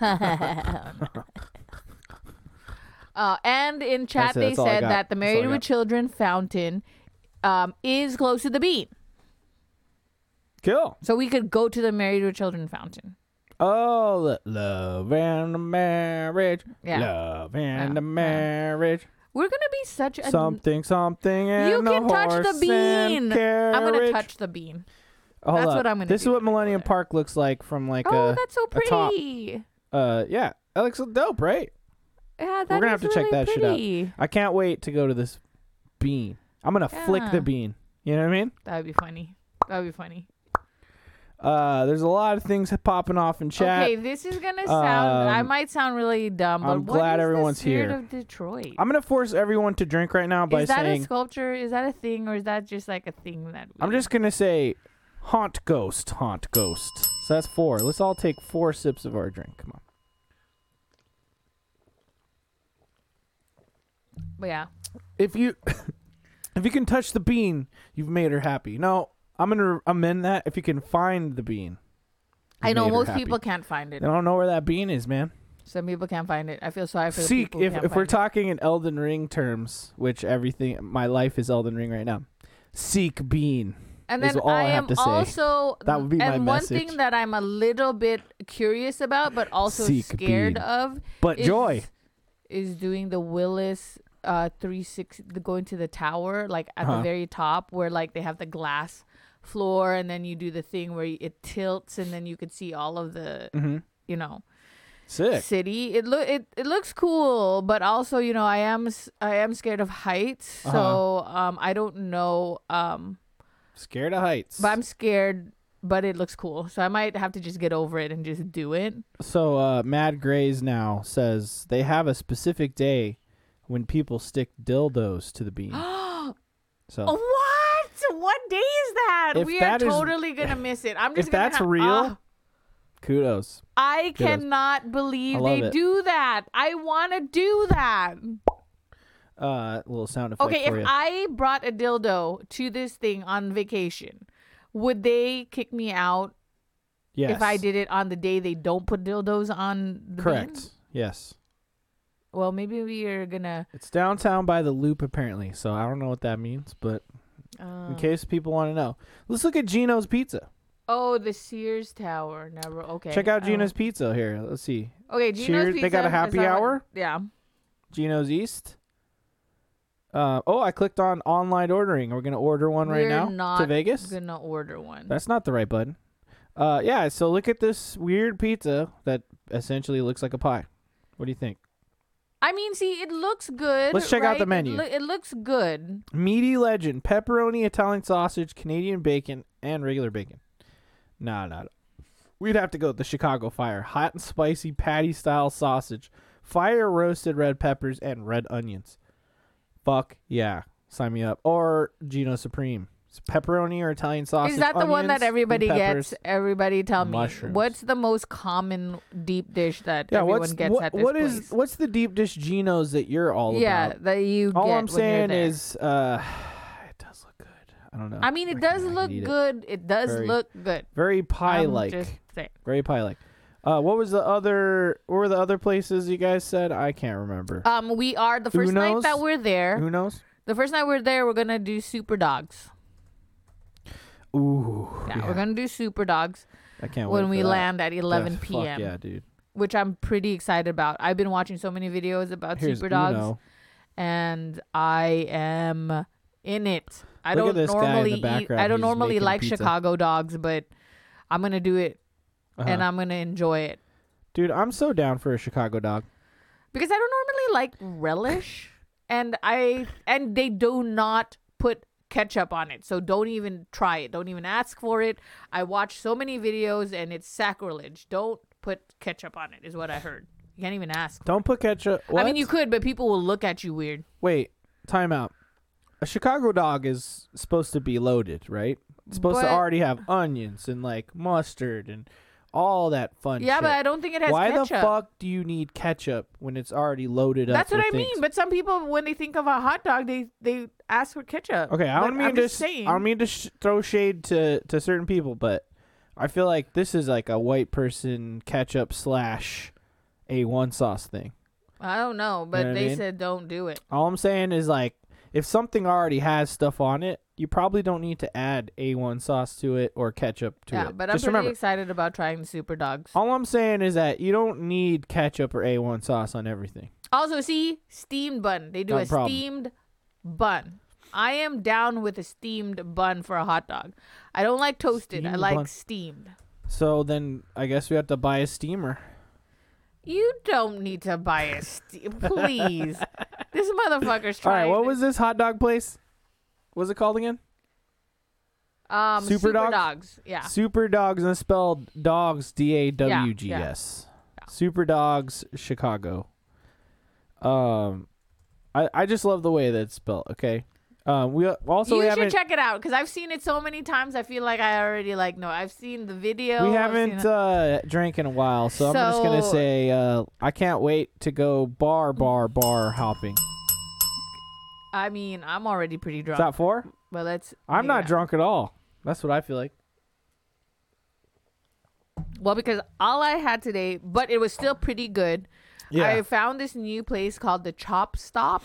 uh, and in chat, they said that the Married with. Children fountain um, is close to the bean. Cool. So we could go to the Married with Children fountain. Oh, lo- love and the marriage. Yeah. Love and Yeah, the marriage. We're going to be such a. Something, something, and You can touch the bean. I'm going to touch the bean. Hold That's up. what I'm gonna This do is what when I go Millennium there. Park looks like from like Oh, a, that's so pretty. uh, yeah. That looks dope, right? Yeah, that we're gonna have to check really that shit out. I can't wait to go to this bean. I'm gonna flick the bean. You know what I mean? That would be funny. That would be funny. Uh, there's a lot of things popping off in chat. Okay, this is gonna sound. I Um, might sound really dumb, but I'm what glad is everyone's the spirit here. of Detroit? I'm gonna force everyone to drink right now by is that saying a sculpture? Is that a thing, or is that just like a thing that? We... I'm just gonna say haunt ghost, haunt ghost. So that's four. Let's all take four sips of our drink. Come on. But yeah. If you if you can touch the bean, you've made her happy. No, I'm gonna amend that. If you can find the bean, I know most people can't find it. I don't know where that bean is, man. Some people can't find it. I feel sorry for the Seek if if we're it. talking in Elden Ring terms, which everything my life is Elden Ring right now. Seek bean. And is then all I have am to say. also That would be my and one message. thing that I'm a little bit curious about, but also Seek scared bean. of, But is, joy. is doing the Willis uh three six the going to the tower like at the Uh-huh. very top where like they have the glass floor and then you do the thing where it tilts and then you could see all of the Mm-hmm. you know Sick. city it look it, it looks cool but also you know i am I am scared of heights so Uh-huh. um i don't know um Scared of heights. but i'm scared but it looks cool so i might have to just get over it and just do it So uh, Mad Grays now says they have a specific day when people stick dildos to the bean. so what what day is that If we that are is- totally gonna miss it i'm just if that's ha- real, Ah, kudos. i Kudos. cannot believe I they it. do that i want to do that Uh, little sound effect Okay, if you. I brought a dildo to this thing on vacation, would they kick me out yes. if I did it on the day they don't put dildos on the Correct. bean? Yes. Well, maybe we are gonna. It's downtown by the loop apparently. So I don't know what that means, but Uh, in case people want to know, let's look at Gino's Pizza. Oh, the Sears Tower. Never. Okay. Check out Gino's don't- Pizza here. Let's see. Okay, Gino's Cheers. Pizza. They got a happy that what- hour? Yeah. Gino's East. Uh, oh, I clicked on online ordering. We're gonna order one right We're now not to Vegas. Gonna order one. That's not the right button. Uh, yeah. So look at this weird pizza that essentially looks like a pie. What do you think? I mean, see, it looks good. Let's check out the menu. It, loo- it looks good. Meaty legend, pepperoni, Italian sausage, Canadian bacon, and regular bacon. Nah, nah. We'd have to go with the Chicago Fire. Hot and spicy patty style sausage, fire roasted red peppers, and red onions. Fuck yeah. Sign me up. Or Gino Supreme. It's pepperoni or Italian sausage. Is that the one that everybody peppers. gets? Everybody tell me. What's the most common deep dish that Yeah, everyone what's gets what, at this what place? is what's the deep dish Gino's that you're all yeah, about? Yeah, that you All get I'm when you're saying there. is uh it does look good. I don't know. I mean, it I does look could eat it. good. It, does Very look good. Very I'm pie like. just. Very pie like. Uh, what was the other? What were the other places you guys said? I can't remember. Um, we are the first night that we're there. Who knows? The first night we're there, we're gonna do super dogs. Ooh, Yeah, we're gonna do super dogs I can't wait when we that. land at 11 Yeah, fuck p.m. yeah, dude. which I'm pretty excited about. I've been watching so many videos about Here's super dogs, Uno. and I am in it. I Look don't this guy in the normally eat. I don't normally like pizza. Chicago dogs, but I'm gonna do it, and Uh-huh. I'm gonna enjoy it Dude, I'm so down for a Chicago dog. because I don't normally like relish, and I and they do not put ketchup on it, so don't even try it. Don't even ask for it. I watch so many videos, and it's sacrilege. Don't put ketchup on it. Is what I heard. You can't even ask. Don't put ketchup. What? I mean, you could, but people will look at you weird. Wait, time out. A Chicago dog is supposed to be loaded, right? It's supposed to already have onions and like mustard and all that fun Yeah, shit. but I don't think it has Why ketchup. the fuck do you need ketchup when it's already loaded up? That's what I mean. But some people, when they think of a hot dog, they they ask for ketchup. Okay, I don't mean I'm to. just. I don't mean to sh- throw shade to to certain people, but I feel like this is like a white person ketchup slash a one sauce thing. I don't know, but know what I they mean? said don't do it. All I'm saying is like if something already has stuff on it, you probably don't need to add a one sauce to it or ketchup to yeah, it. but I'm Just pretty remember, excited about trying the super dogs. all I'm saying is that you don't need ketchup or a one sauce on everything. Also, see steamed bun. They do Not a problem. steamed bun. I am down with a steamed bun for a hot dog. I don't like toasted. I like bun. steamed. So then I guess we have to buy a steamer. You don't need to buy a steam. Please, this motherfucker's All trying. right, what was this hot dog place? Was it called again? um Super super, Dogs? dogs? Yeah. Super Dogs and it's spelled dogs D A W G S. Super Dogs Chicago. Um I I just love the way that it's spelled, okay? Um we also you haven't should check it out because I've seen it so many times. I feel like I already like no. I've seen the video. we haven't uh drank in a while, so, I'm just going to say uh I can't wait to go bar bar bar hopping. I mean, I'm already pretty Is drunk. that four? But let's. I'm not drunk at all. That's what I feel like. Well, because all I had today, but it was still pretty good. Yeah. I found this new place called the Chop Stop,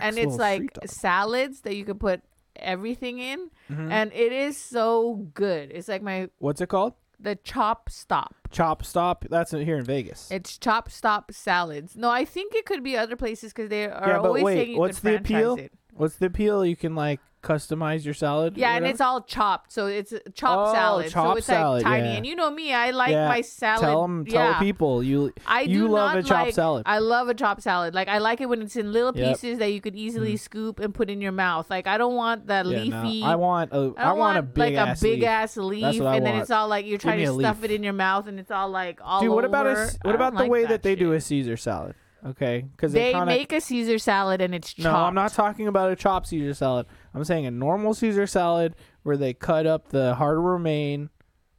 and it's like salads that you can put everything in, Mm-hmm. and it is so good. It's like my What's it called? The Chop Stop. Chop Stop. That's here in Vegas. It's Chop Stop salads. No, I think it could be other places because they are yeah, but always saying wait, you what's the franchise appeal? it. What's the appeal? You can like customize your salad. Yeah, and it's all chopped, so it's a chopped Oh, salad. so chopped it's salad, like tiny. yeah. And you know me, I like Yeah, my salad. Tell them, yeah. tell people you I you do love not a chopped like, salad. I love a chopped salad. Like I like it when it's in little Yep. Pieces that you could easily mm. scoop and put in your mouth. Like I don't want that Yeah, no, leafy. I want a I don't want, a big like ass a big leaf. ass leaf, I and then it's all like you're trying to stuff leaf. it in your mouth, and it's all like all Dude, what about a I what about the like way that, they do a Caesar salad? Okay, because They kinda, make a Caesar salad and it's chopped. No, I'm not talking about a chopped Caesar salad. I'm saying a normal Caesar salad where they cut up the hard romaine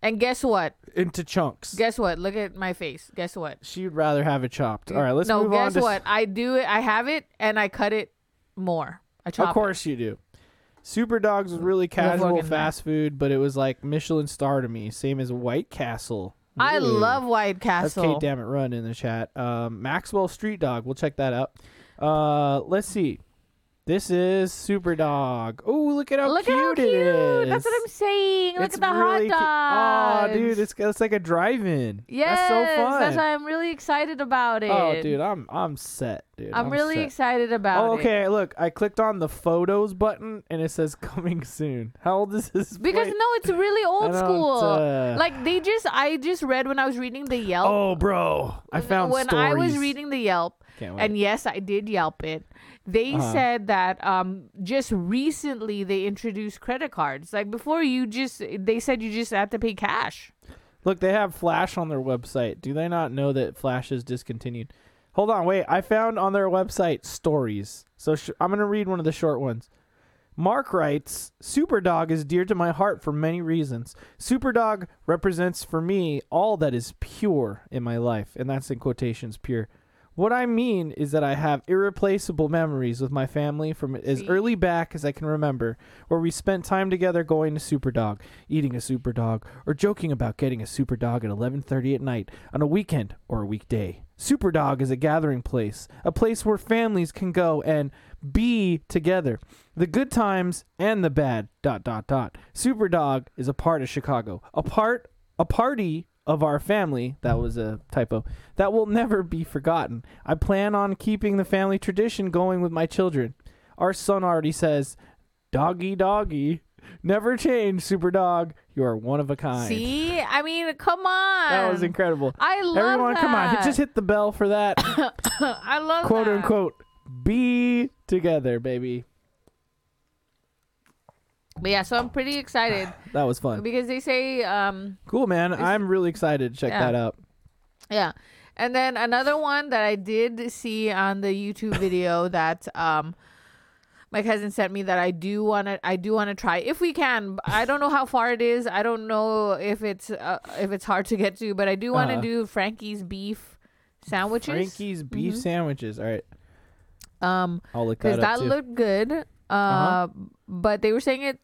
And guess what? into chunks. Guess what? Look at my face. Guess what? She'd rather have it chopped. All right, let's no, move on No, guess to. what? I do it. I have it, and I cut it more. I chop Of course you do. Super Dogs was really casual fucking fast food, but it was like Michelin star to me, same as White Castle. It. I Ooh. love White That's Castle. Kate Dammit Run in the chat. Um, Maxwell Street Dog. We'll check that out. Uh, let's see. This is Super Dog. Oh, look at how Look cute at how cute! it is. That's what I'm saying. Look It's at the really hot Oh, dogs. dude, it's it's like a drive-in. yes, that's so fun. That's why I'm really excited about it. oh, dude, I'm I'm set, dude. I'm, really set. excited about it. Oh, it. okay. Look, I clicked on the photos button and it says coming soon. How old is this? Because place? no, it's really old school. uh, like they just, I just read when I was reading the Yelp. Oh, bro, I found when stories. I was reading the Yelp, And yes, I did Yelp it. They Uh-huh. said that um, just recently they introduced credit cards. Like before, you just they said you just had to pay cash. Look, they have Flash on their website. Do they not know that Flash is discontinued? Hold on, wait. I found on their website stories. So sh- I'm going to read one of the short ones. Mark writes, Superdog is dear to my heart for many reasons. Superdog represents for me all that is pure in my life, and that's in quotations pure. What I mean is that I have irreplaceable memories with my family from as early back as I can remember, where we spent time together going to Superdog, eating a Superdog, or joking about getting a Superdog at 11:30 at night on a weekend or a weekday. Superdog is a gathering place, a place where families can go and be together. The good times and the bad. Dot dot dot. Superdog is a part of Chicago, a part, a party of our family. That was a typo. That will never be forgotten. I plan on keeping the family tradition going with my children. Our son already says, "Doggy, doggy." Never change, super dog. You are one of a kind. See, I mean, come on. That was incredible. I love Everyone, come on, just hit the bell for that. I love quote that. unquote be together, baby. But yeah, so I'm pretty excited That was fun. because they say um Cool, man. I'm really excited to check Yeah. that out. Yeah. And then another one that I did see on the YouTube video that um my cousin sent me that I do want to I do want to try if we can. I don't know how far it is. I don't know if it's uh, if it's hard to get to, but I do want to Uh-huh. do Frankie's beef sandwiches. Frankie's beef Mhm. sandwiches. All right, um I'll look cuz that that too. looked good. Uh Uh-huh. but they were saying it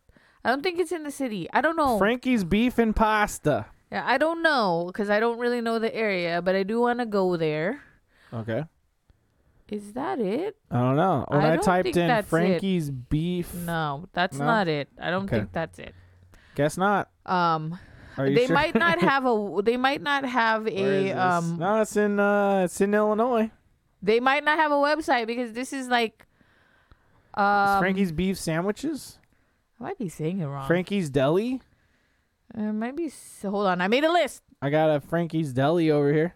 I don't think it's in the city. I don't know. Frankie's beef and pasta. yeah, I don't know cuz I don't really know the area, but I do want to go there. Okay. Is that it? I don't know. When I I, typed in that's it. Frankie's beef, No, that's No? not it. I don't Okay. think that's it. guess not. Um, they sure? might not have a. They might not have a. Um, no, it's in uh, it's in Illinois. they might not have a website because this is like. Um, Frankie's beef sandwiches. I might be saying it wrong. Frankie's Deli. Uh, might be. Hold on, I made a list. I got a Frankie's Deli over here.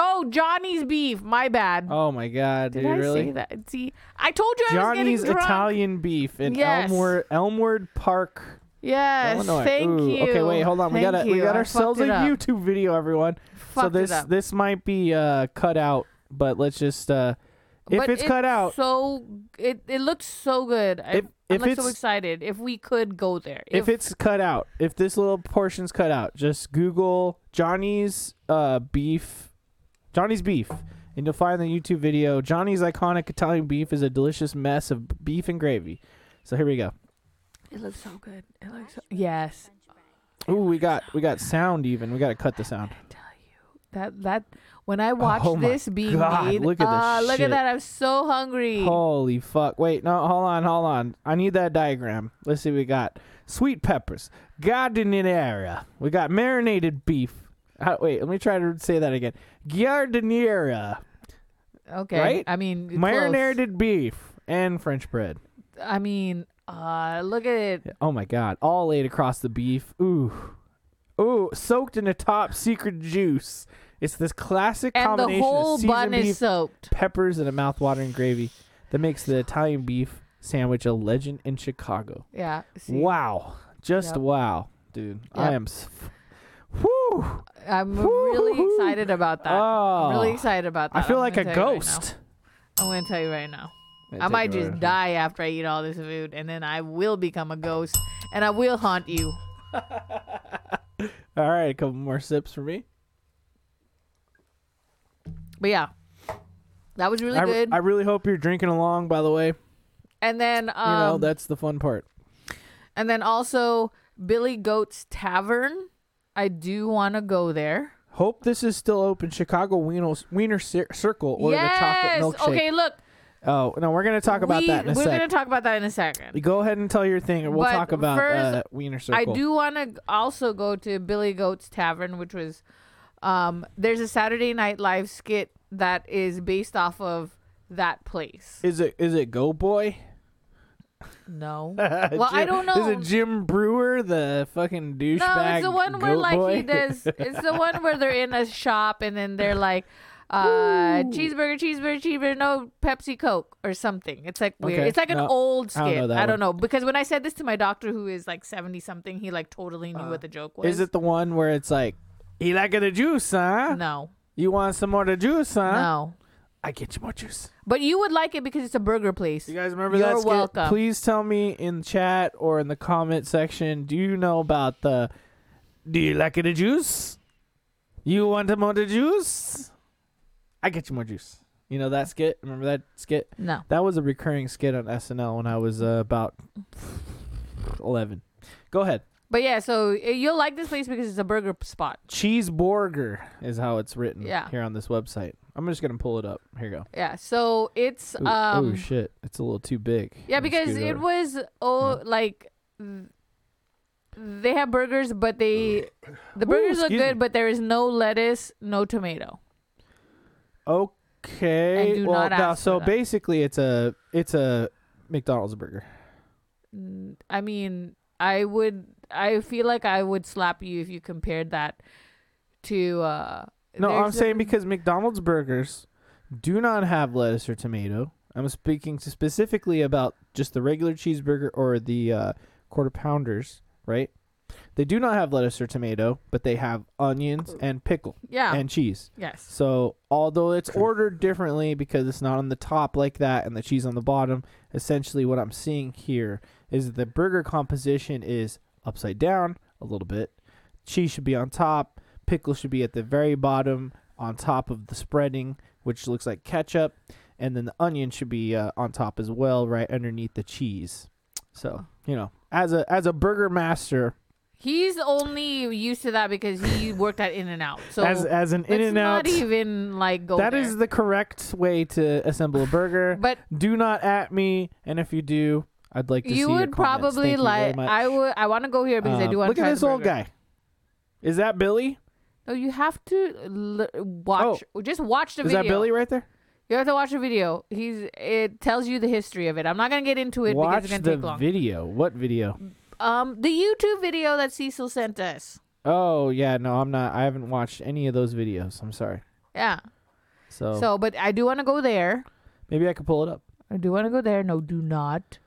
Oh, Johnnie's beef. My bad. Oh my god, Did dude, I really? say that? See, I told you I Johnnie's was getting drunk. Italian beef in Yes. Elmwood Elmwood Park, Yes, Illinois. thank Ooh, you. Okay, wait, hold on. we got a, we got I ourselves a. YouTube video, everyone. so Fucked it this this might be uh cut out, but let's just uh if But it's cut out, so it it looks so good. If- I'm if like so excited. If we could go there, if it's cut out, if this little portion's cut out, just Google Johnnie's uh beef, Johnnie's beef, and you'll find the YouTube video. Johnnie's iconic Italian beef is a delicious mess of beef and gravy. So here we go. It looks so good. It looks so, yes. Ooh, we got we got sound even. We got to cut the sound. I tell you that that when I watch Oh this being God, made, look at uh, look at that! I'm so hungry. Holy fuck. Wait, no, hold on, hold on. I need that diagram. Let's see what we got. Sweet peppers, giardiniera. We got marinated beef. Uh, wait, let me try to say that again. Giardiniera, okay, right? I mean, close. marinated beef, and French bread. I mean, uh, look at it. Oh my god, all laid across the beef. Ooh. Ooh, soaked in a top secret juice. It's this classic And the combination whole of seasoned bun beef, is soaked. peppers, and a mouth-watering gravy that makes the Italian beef sandwich a legend in Chicago. Yeah. See, Wow. Just Yep. wow, dude. I Yep. am. s- Whew. I'm really Woo-hoo-hoo. excited about that. Oh. I'm really oh. excited about that. I feel I'm like a gonna tell you right now. ghost. I'm gonna tell you right now. I might just die after I eat all this food, and then I will become a ghost, and I will haunt you. All right, a couple more sips for me. But yeah, that was really I, good. I really hope you're drinking along. By the way, and then, um, you know that's the fun part. and then also Billy Goat's Tavern. I do want to go there. Hope this is still open. Chicago Wiener, Wiener Cir- Circle or the chocolate yes. milkshake. Okay. Look. Oh no, we're gonna talk about we, that in a We're sec. gonna talk about that in a second. Go ahead and tell your thing, and we'll But talk about first, uh, Wiener Circle. I do want to also go to Billy Goat's Tavern, which was um there's a Saturday Night Live skit that is based off of that place. Is it is it Goat Boy? No. well, I don't know. Is it Jim Breuer, the fucking douchebag? No, it's the one where like boy? he does. It's the one where they're in a shop and then they're like, uh, cheeseburger, cheeseburger, cheeseburger, no Pepsi Coke or something. It's like weird. Okay. It's like an No, old I don't skit. know I don't know because when I said this to my doctor, who is like seventy something, he like totally knew what the joke was. Uh, Is it the one where it's like, you like the juice, huh? No, You want some more of the juice, huh? no. I get you more juice. But you would like it because it's a burger place. You guys remember You're that skit? welcome. Please tell me in chat or in the comment section. Do you know about the? Do you like the juice? You want some more of the juice? I get you more juice. You know that skit? Remember that skit? No. That was a recurring skit on SNL when I was uh, about eleven. Go ahead. But yeah, so uh, you'll like this place because it's a burger p- spot. Cheeseburger is how it's written Yeah. here on this website. I'm just gonna pull it up. Here you go. Yeah, so it's Ooh, um oh shit, it's a little too big. yeah Let me because scoot it over. was oh like th- they have burgers but they the burgers look excuse good me. but there is no lettuce, no tomato. Okay. And do well, not now, ask so for that. basically, it's a it's a McDonald's burger. I mean, I would I feel like I would slap you if you compared that to uh No, I'm a- saying because McDonald's burgers do not have lettuce or tomato. I'm speaking specifically about just the regular cheeseburger or the uh, quarter pounders, right? They do not have lettuce or tomato, but they have onions and pickle yeah. and cheese. yes. So, although it's ordered differently because it's not on the top like that and the cheese on the bottom, essentially what I'm seeing here is that the burger composition is upside down a little bit. Cheese should be on top, pickle should be at the very bottom on top of the spreading, which looks like ketchup, and then the onion should be uh, on top as well, right underneath the cheese. So, you know, as a as a burger master, He's only used to that because he worked at In and Out. So as as an in and out not even like go That there. is the correct way to assemble a burger. But do not at me, and if you do, I'd like to see you your would comments. probably Thank you very like. much. I would. I want to go here because I Um, do want Look to at this the old guy. Is that Billy? No, you have to l- watch. Just watch the Oh. Is video. that Billy right there? You have to watch the video. He's. It tells you the history of it. I'm not gonna get into it Watch because it's gonna the take long. video. What video? um, the YouTube video that Cecil sent us. Oh yeah, no, I'm not. I haven't watched any of those videos. I'm sorry. Yeah. So, So, but I do want to go there. maybe I could pull it up. I do want to go there. No, do not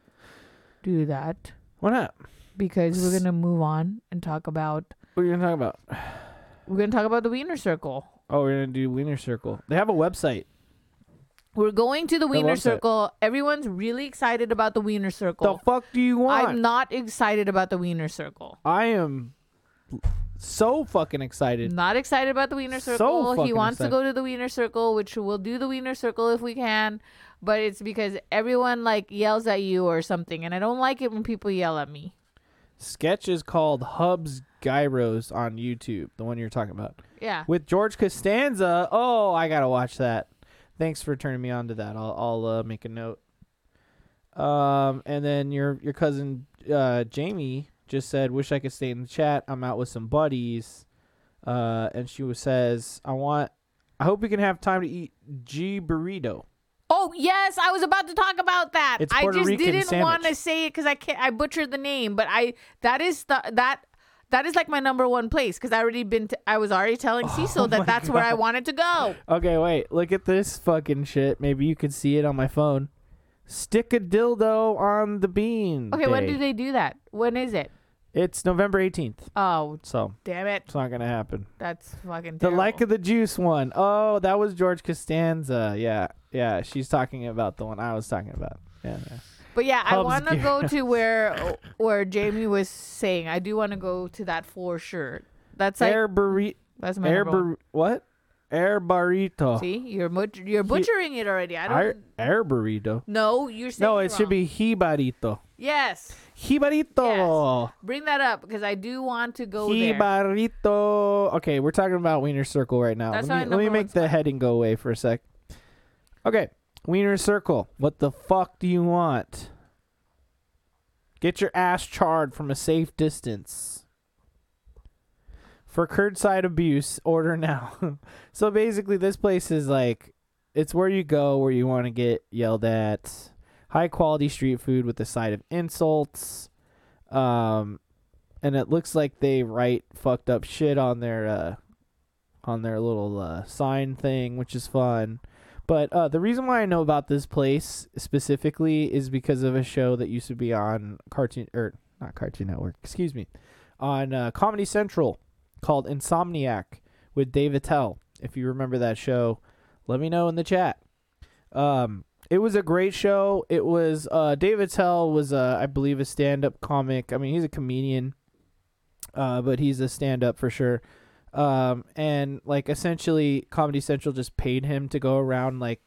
do that Why not? because we're gonna move on and talk about. What are you gonna talk about? We're gonna talk about the Wiener Circle. Oh, we're gonna do Wiener Circle. They have a website. We're going to the Wiener. Circle. Everyone's really excited about the Wiener Circle. The fuck do you want? I'm not excited about the Wiener Circle. I am so fucking excited. Not excited about the Wiener Circle. So he wants to go to the Wiener Circle, which we'll do the Wiener Circle if we can. But it's because everyone like yells at you or something, and I don't like it when people yell at me. Sketch is called Hubs Gyros on YouTube, the one you're talking about. Yeah. With George Costanza. Oh, I gotta watch that. Thanks for turning me on to that. I'll I'll uh, make a note. Um, and then your your cousin uh, Jamie just said, "Wish I could stay in the chat. I'm out with some buddies." Uh, and she was says, "I want. I hope we can have time to eat G burrito." Oh yes, I was about to talk about that. It's I Puerto just Rican didn't want to say it because I can't. I butchered the name, but I that is the that that is like my number one place because I already been. To, I was already telling oh Cecil that Oh my that's where I God. wanted to go. Okay, wait. Look at this fucking shit. Maybe you could see it on my phone. Stick a dildo on the bean. Okay, when day. do they do that? When is it? It's November 18th. Oh So damn it! it's not gonna happen. That's fucking The terrible. like of the juice one. Oh, that was George Costanza. Yeah, yeah. She's talking about the one I was talking about. Yeah. yeah. But yeah, I Hubs want to gear. go to where where Jamie was saying. I do want to go to that for sure. That's like air burrito. that's my Air number one. bur- what? Air burrito. See, you're butch- you're butchering it already. I don't. Air, air burrito. no, you're saying No, it should wrong. be jibarito. Yes, Jibarito. bring that up because I do want to go there. Jibarito. Okay, we're talking about Wiener Circle right now. That's let me, let me make the spot. heading go away for a sec. Okay, Wiener Circle. What the fuck do you want? Get your ass charred from a safe distance. For curbside abuse, order now. so basically, this place is like, it's where you go where you want to get yelled at. High quality street food with a side of insults. Um, and it looks like they write fucked up shit on their uh on their little uh, sign thing, which is fun. But uh, the reason why I know about this place specifically is because of a show that used to be on Cartoon or not Cartoon Network, excuse me, on uh, Comedy Central called Insomniac with Dave Attell. If you remember that show, let me know in the chat. Um, it was a great show. It was uh, Dave Attell was I believe a stand-up comic. I mean, he's a comedian, uh, but he's a stand-up for sure. Um, and like essentially, Comedy Central just paid him to go around like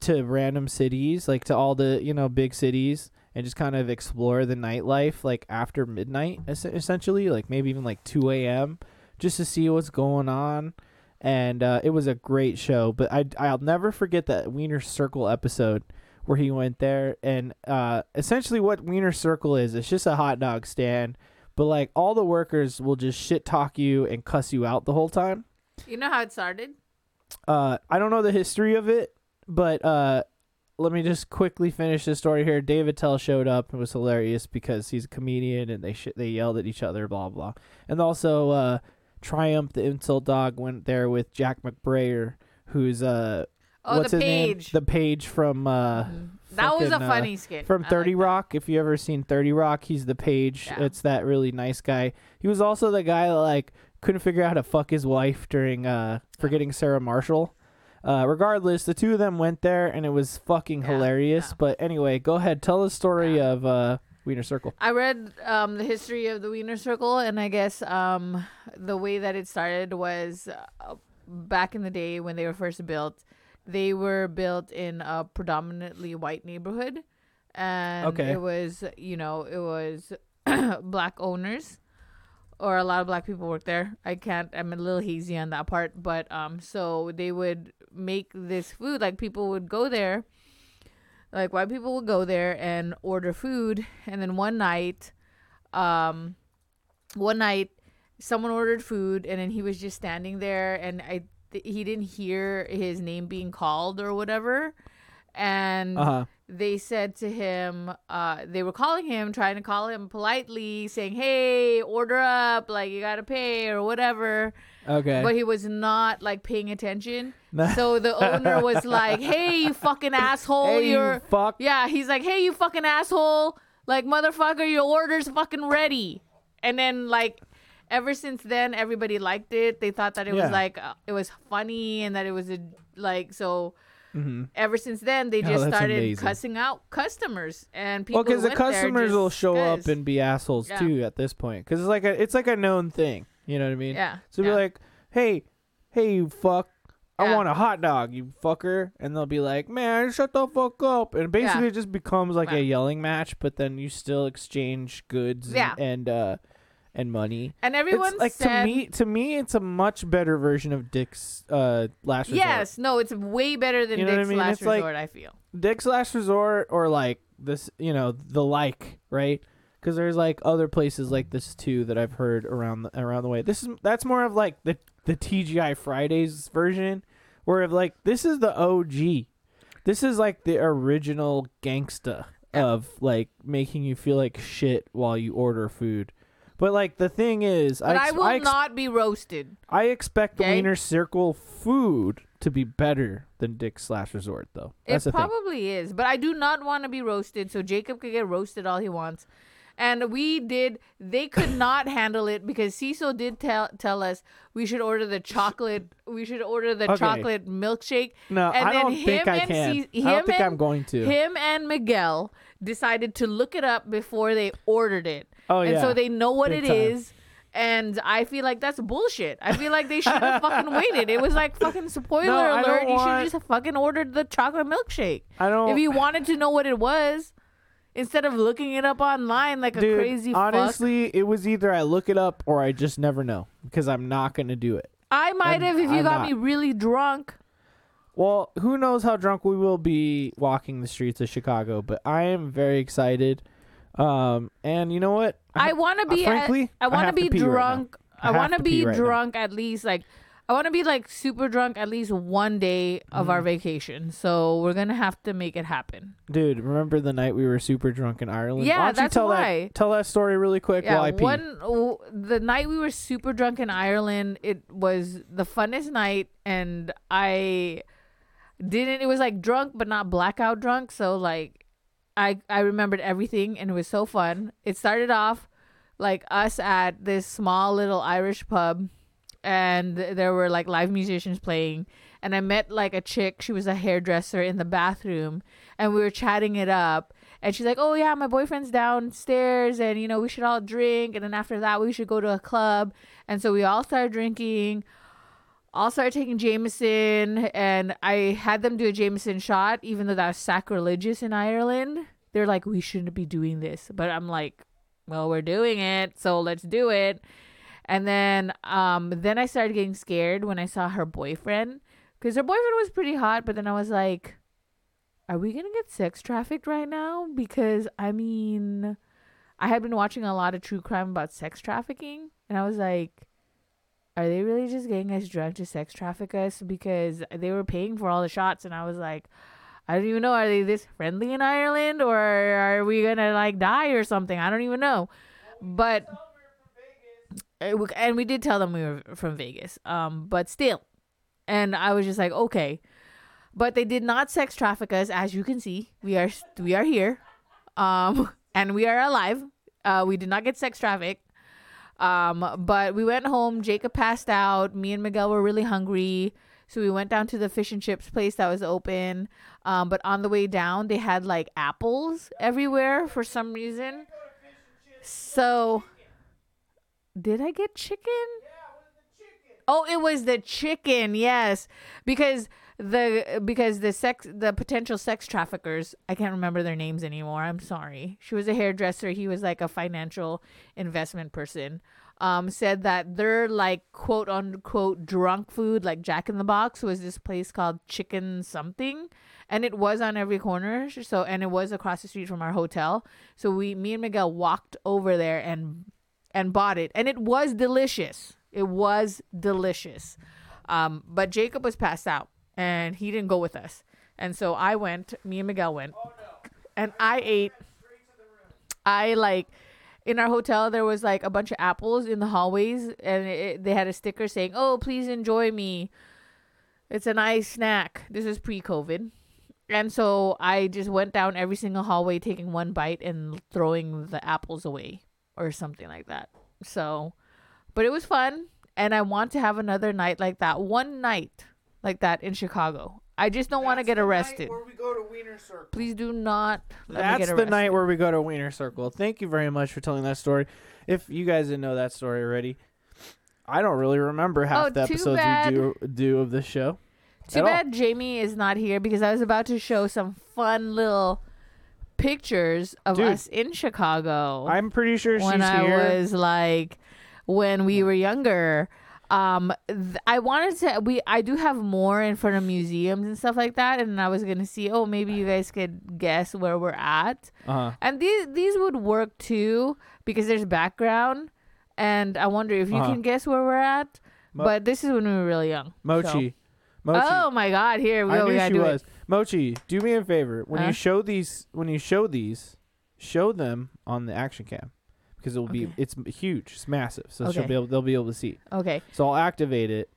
to random cities, like to all the you know big cities, and just kind of explore the nightlife like after midnight, es- essentially, like maybe even like two a.m. just to see what's going on. And uh, it was a great show, but I I'll never forget that Wiener Circle episode where he went there and uh, essentially what Wiener Circle is. It's just a hot dog stand but like all the workers will just shit talk you and cuss you out the whole time. You know how it started? Uh, I don't know the history of it, but uh, let me just quickly finish the story here. Dave Attell showed up. It was hilarious because he's a comedian and they sh- they yelled at each other, blah blah. And also, uh, Triumph the insult dog went there with Jack McBrayer, who's uh, Oh, what's the his name? page. The page from uh, that was a fucking, uh, funny skit. from I 30 like. Rock. If you ever seen 30 Rock, he's the page. Yeah. It's that really nice guy. He was also the guy that like couldn't figure out how to fuck his wife during uh forgetting Sarah Marshall. Uh, regardless, the two of them went there and it was fucking Yeah, hilarious. yeah. But anyway, go ahead, tell the story of uh Wiener Circle. I read um, the history of the Wiener Circle, and I guess um, the way that it started was uh, back in the day when they were first built. They were built in a predominantly white neighborhood, and Okay. it was you know it was black owners, or a lot of black people work there. I can't. I'm a little hazy on that part, but um, so they would make this food like people would go there like white people would go there and order food and then one night um one night someone ordered food and then he was just standing there and i th- he didn't hear his name being called or whatever and Uh huh. they said to him uh they were calling him trying to call him politely saying hey order up like you gotta pay or whatever Okay. but he was not like paying attention so the owner was like hey you fucking asshole hey, you you're fuck. yeah, he's like, "Hey, you fucking asshole! Like, motherfucker, your order's fucking ready." And then, like, ever since then, everybody liked it. They thought that it Yeah. was like uh, it was funny and that it was a like so. Mm-hmm. Ever since then, they Oh, just that's started amazing. cussing out customers and people. Well, because the customers will show up and be assholes Yeah. too at this point. Because it's like a it's like a known thing. You know what I mean? yeah. So yeah. be like, hey, hey, you fuck. I Yeah. want a hot dog, you fucker. And they'll be like, man, shut the fuck up. And basically Yeah. it just becomes like a yelling match, but then you still exchange goods and- Yeah. and, uh and money. and everyone like said, to me to me it's a much better version of Dick's uh last resort. "Yes, no, it's way better than You know what I Dick's mean? Last It's like- Resort." I feel. Dick's Last Resort or like this, you know, the like, right? Because there's like other places like this too that I've heard around the, around the way. This is that's more of like the the TGI Fridays version, where of like this is the OG. This is like the original gangsta of like making you feel like shit while you order food. But like the thing is, But I, ex- will ex- not be roasted. I expect the Okay. Wiener Circle food to be better than Dick's Last Resort, though. That's it the thing. probably is, but I do not want to be roasted. So Jacob could get roasted all he wants, and we did. They could not handle it because Cecil did tell tell us we should order the chocolate. We should order the Okay. chocolate milkshake. No, and I then don't think I and can. Ce- I don't think and- I'm going to. Him and Miguel decided to look it up before they ordered it, oh and yeah. so they know what Big it time. is. And I feel like that's bullshit. I feel like they should have fucking waited. It was like fucking spoiler No, I don't alert. You should want- just fucking ordered the chocolate milkshake I don't. if you wanted to know what it was instead of looking it up online like a dude, crazy fuck. honestly, it was either I look it up or I just never know because I'm not gonna do it. I might have if you I'm got not. me really drunk. Well, who knows how drunk we will be walking the streets of Chicago, but I am very excited. Um, and you know what? I want to uh, be frankly, I, I want to be pee right drunk. I I, want to to be right now. drunk at least like I want to be like super drunk at least one day of Mm-hmm. our vacation. So we're gonna have to make it happen. Dude, remember the night we were super drunk in Ireland? Yeah, Why don't you that's tell why. That, tell that story really quick while Yeah, I pee. one w- the night we were super drunk in Ireland, it was the funnest night, and I didn't. It was like drunk, but not blackout drunk. So like, I I remembered everything, and it was so fun. It started off like us at this small little Irish pub, and there were like live musicians playing. And I met like a chick. She was a hairdresser in the bathroom, and we were chatting it up. And she's like, "Oh yeah, my boyfriend's downstairs, and you know we should all drink, and then after that we should go to a club." And so we all started drinking, all started taking Jameson, and I had them do a Jameson shot, even though that was sacrilegious in Ireland. They're like, "We shouldn't be doing this," but I'm like, "Well, we're doing it, so let's do it." And then, um, then I started getting scared when I saw her boyfriend, because her boyfriend was pretty hot. But then I was like, are we gonna get sex trafficked right now? Because I mean, I had been watching a lot of true crime about sex trafficking, and I was like, are they really just getting us drunk to sex traffic us? Because they were paying for all the shots, and I was like, I don't even know. Are they this friendly in Ireland, or are we gonna like die or something? I don't even know. But and we did tell them we were from Vegas. Um, but still, and I was just like, okay. But they did not sex traffic us, as you can see. We are we are here, um, and we are alive. Uh, we did not get sex trafficked. Um, but we went home. Jacob passed out. Me and Miguel were really hungry, so we went down to the fish and chips place that was open. Um, but on the way down, they had like apples everywhere for some reason. So, did I get chicken? Oh, it was the chicken. Yes, because the because the sex the potential sex traffickers. I can't remember their names anymore. I'm sorry. She was a hairdresser. He was like a financial investment person. Um, said that their like quote unquote drunk food, like Jack in the Box, was this place called Chicken Something, and it was on every corner. So and it was across the street from our hotel. So we, me and Miguel, walked over there and and bought it, and it was delicious. It was delicious. Um, but Jacob was passed out, and he didn't go with us, and so I went. Me and Miguel went, and I ate. I like in our hotel there was like a bunch of apples in the hallways, and it, they had a sticker saying, "Oh, please enjoy me." It's a nice snack. This is pre-COVID. And so I just went down every single hallway taking one bite and throwing the apples away or something like that. So, but it was fun and I want to have another night like that. One night like that in Chicago. I just don't want to get arrested. we go to Wiener Circle. Please do not let me That's get the night where we go to Wiener Circle. Thank you very much for telling that story. If you guys didn't know that story already, I don't really remember half Oh, the episodes bad. we do do of this show. Too at all. bad Jamie is not here because I was about to show some fun little pictures of Dude, us in Chicago. I'm pretty sure when she's I here. was like when we were younger. Um, th- I wanted to. We I do have more in front of museums and stuff like that, and I was gonna see. Oh, maybe you guys could guess where we're at, uh-huh. and these these would work too because there's background, and I wonder if you Uh-huh. can guess where we're at. Mo- but this is when we were really young. Mochi. So- Mochi. Oh my God! Here we I go. we knew gotta she do was. it. Mochi, do me a favor. When Huh? you show these, when you show these, show them on the action cam because it will be. Okay. It's m- huge. It's massive. So she'll Okay. be able. They'll be able to see. Okay. So I'll activate it.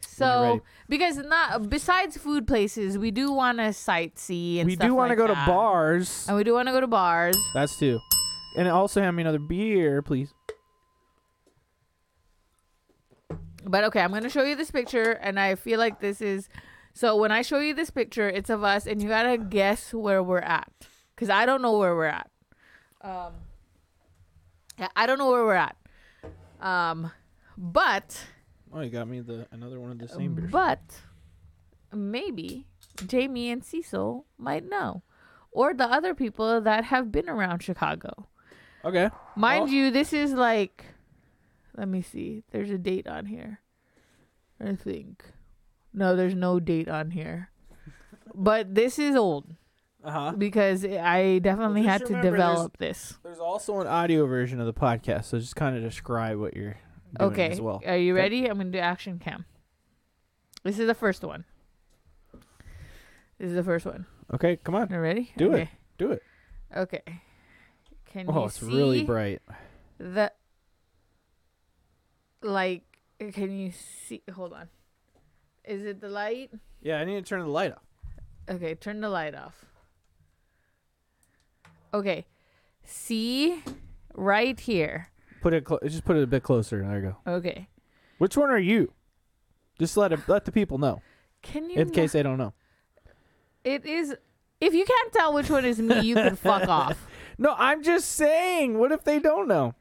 So because not besides food places, we do want to sightsee and we do want to like go to bars. and we do want to go to bars. That's two. And also hand me another beer, please. But okay, I'm gonna show you this picture, and I feel like this is. So when I show you this picture, it's of us, and you gotta guess where we're at, cause I don't know where we're at. Um, yeah, I don't know where we're at. Um, but Oh, you got me the another one of the same beers. but maybe Jamie and Cecil might know, or the other people that have been around Chicago. Okay. Mind Well- you, this is like, let me see. There's a date on here. I think. No, there's no date on here. But this is old Uh huh. because I definitely just had to remember there's- develop this. There's also an audio version of the podcast, so just kind of describe what you're doing Okay. as well. Are you Okay. ready? I'm going to do action cam. This is the first one. This is the first one. Okay, come on, You ready? Do it. do it. Okay. Can Oh, you it's see really bright. the like? Can you see? Hold on. Is it the light? Yeah, I need to turn the light off. Okay, turn the light off. Okay. See right here. Put it. Clo- just put it a bit closer. There you go. Okay. Which one are you? Just let it, let the people know Can you in case they don't know. It is if you can't tell which one is me, you can fuck off. No, I'm just saying. What if they don't know?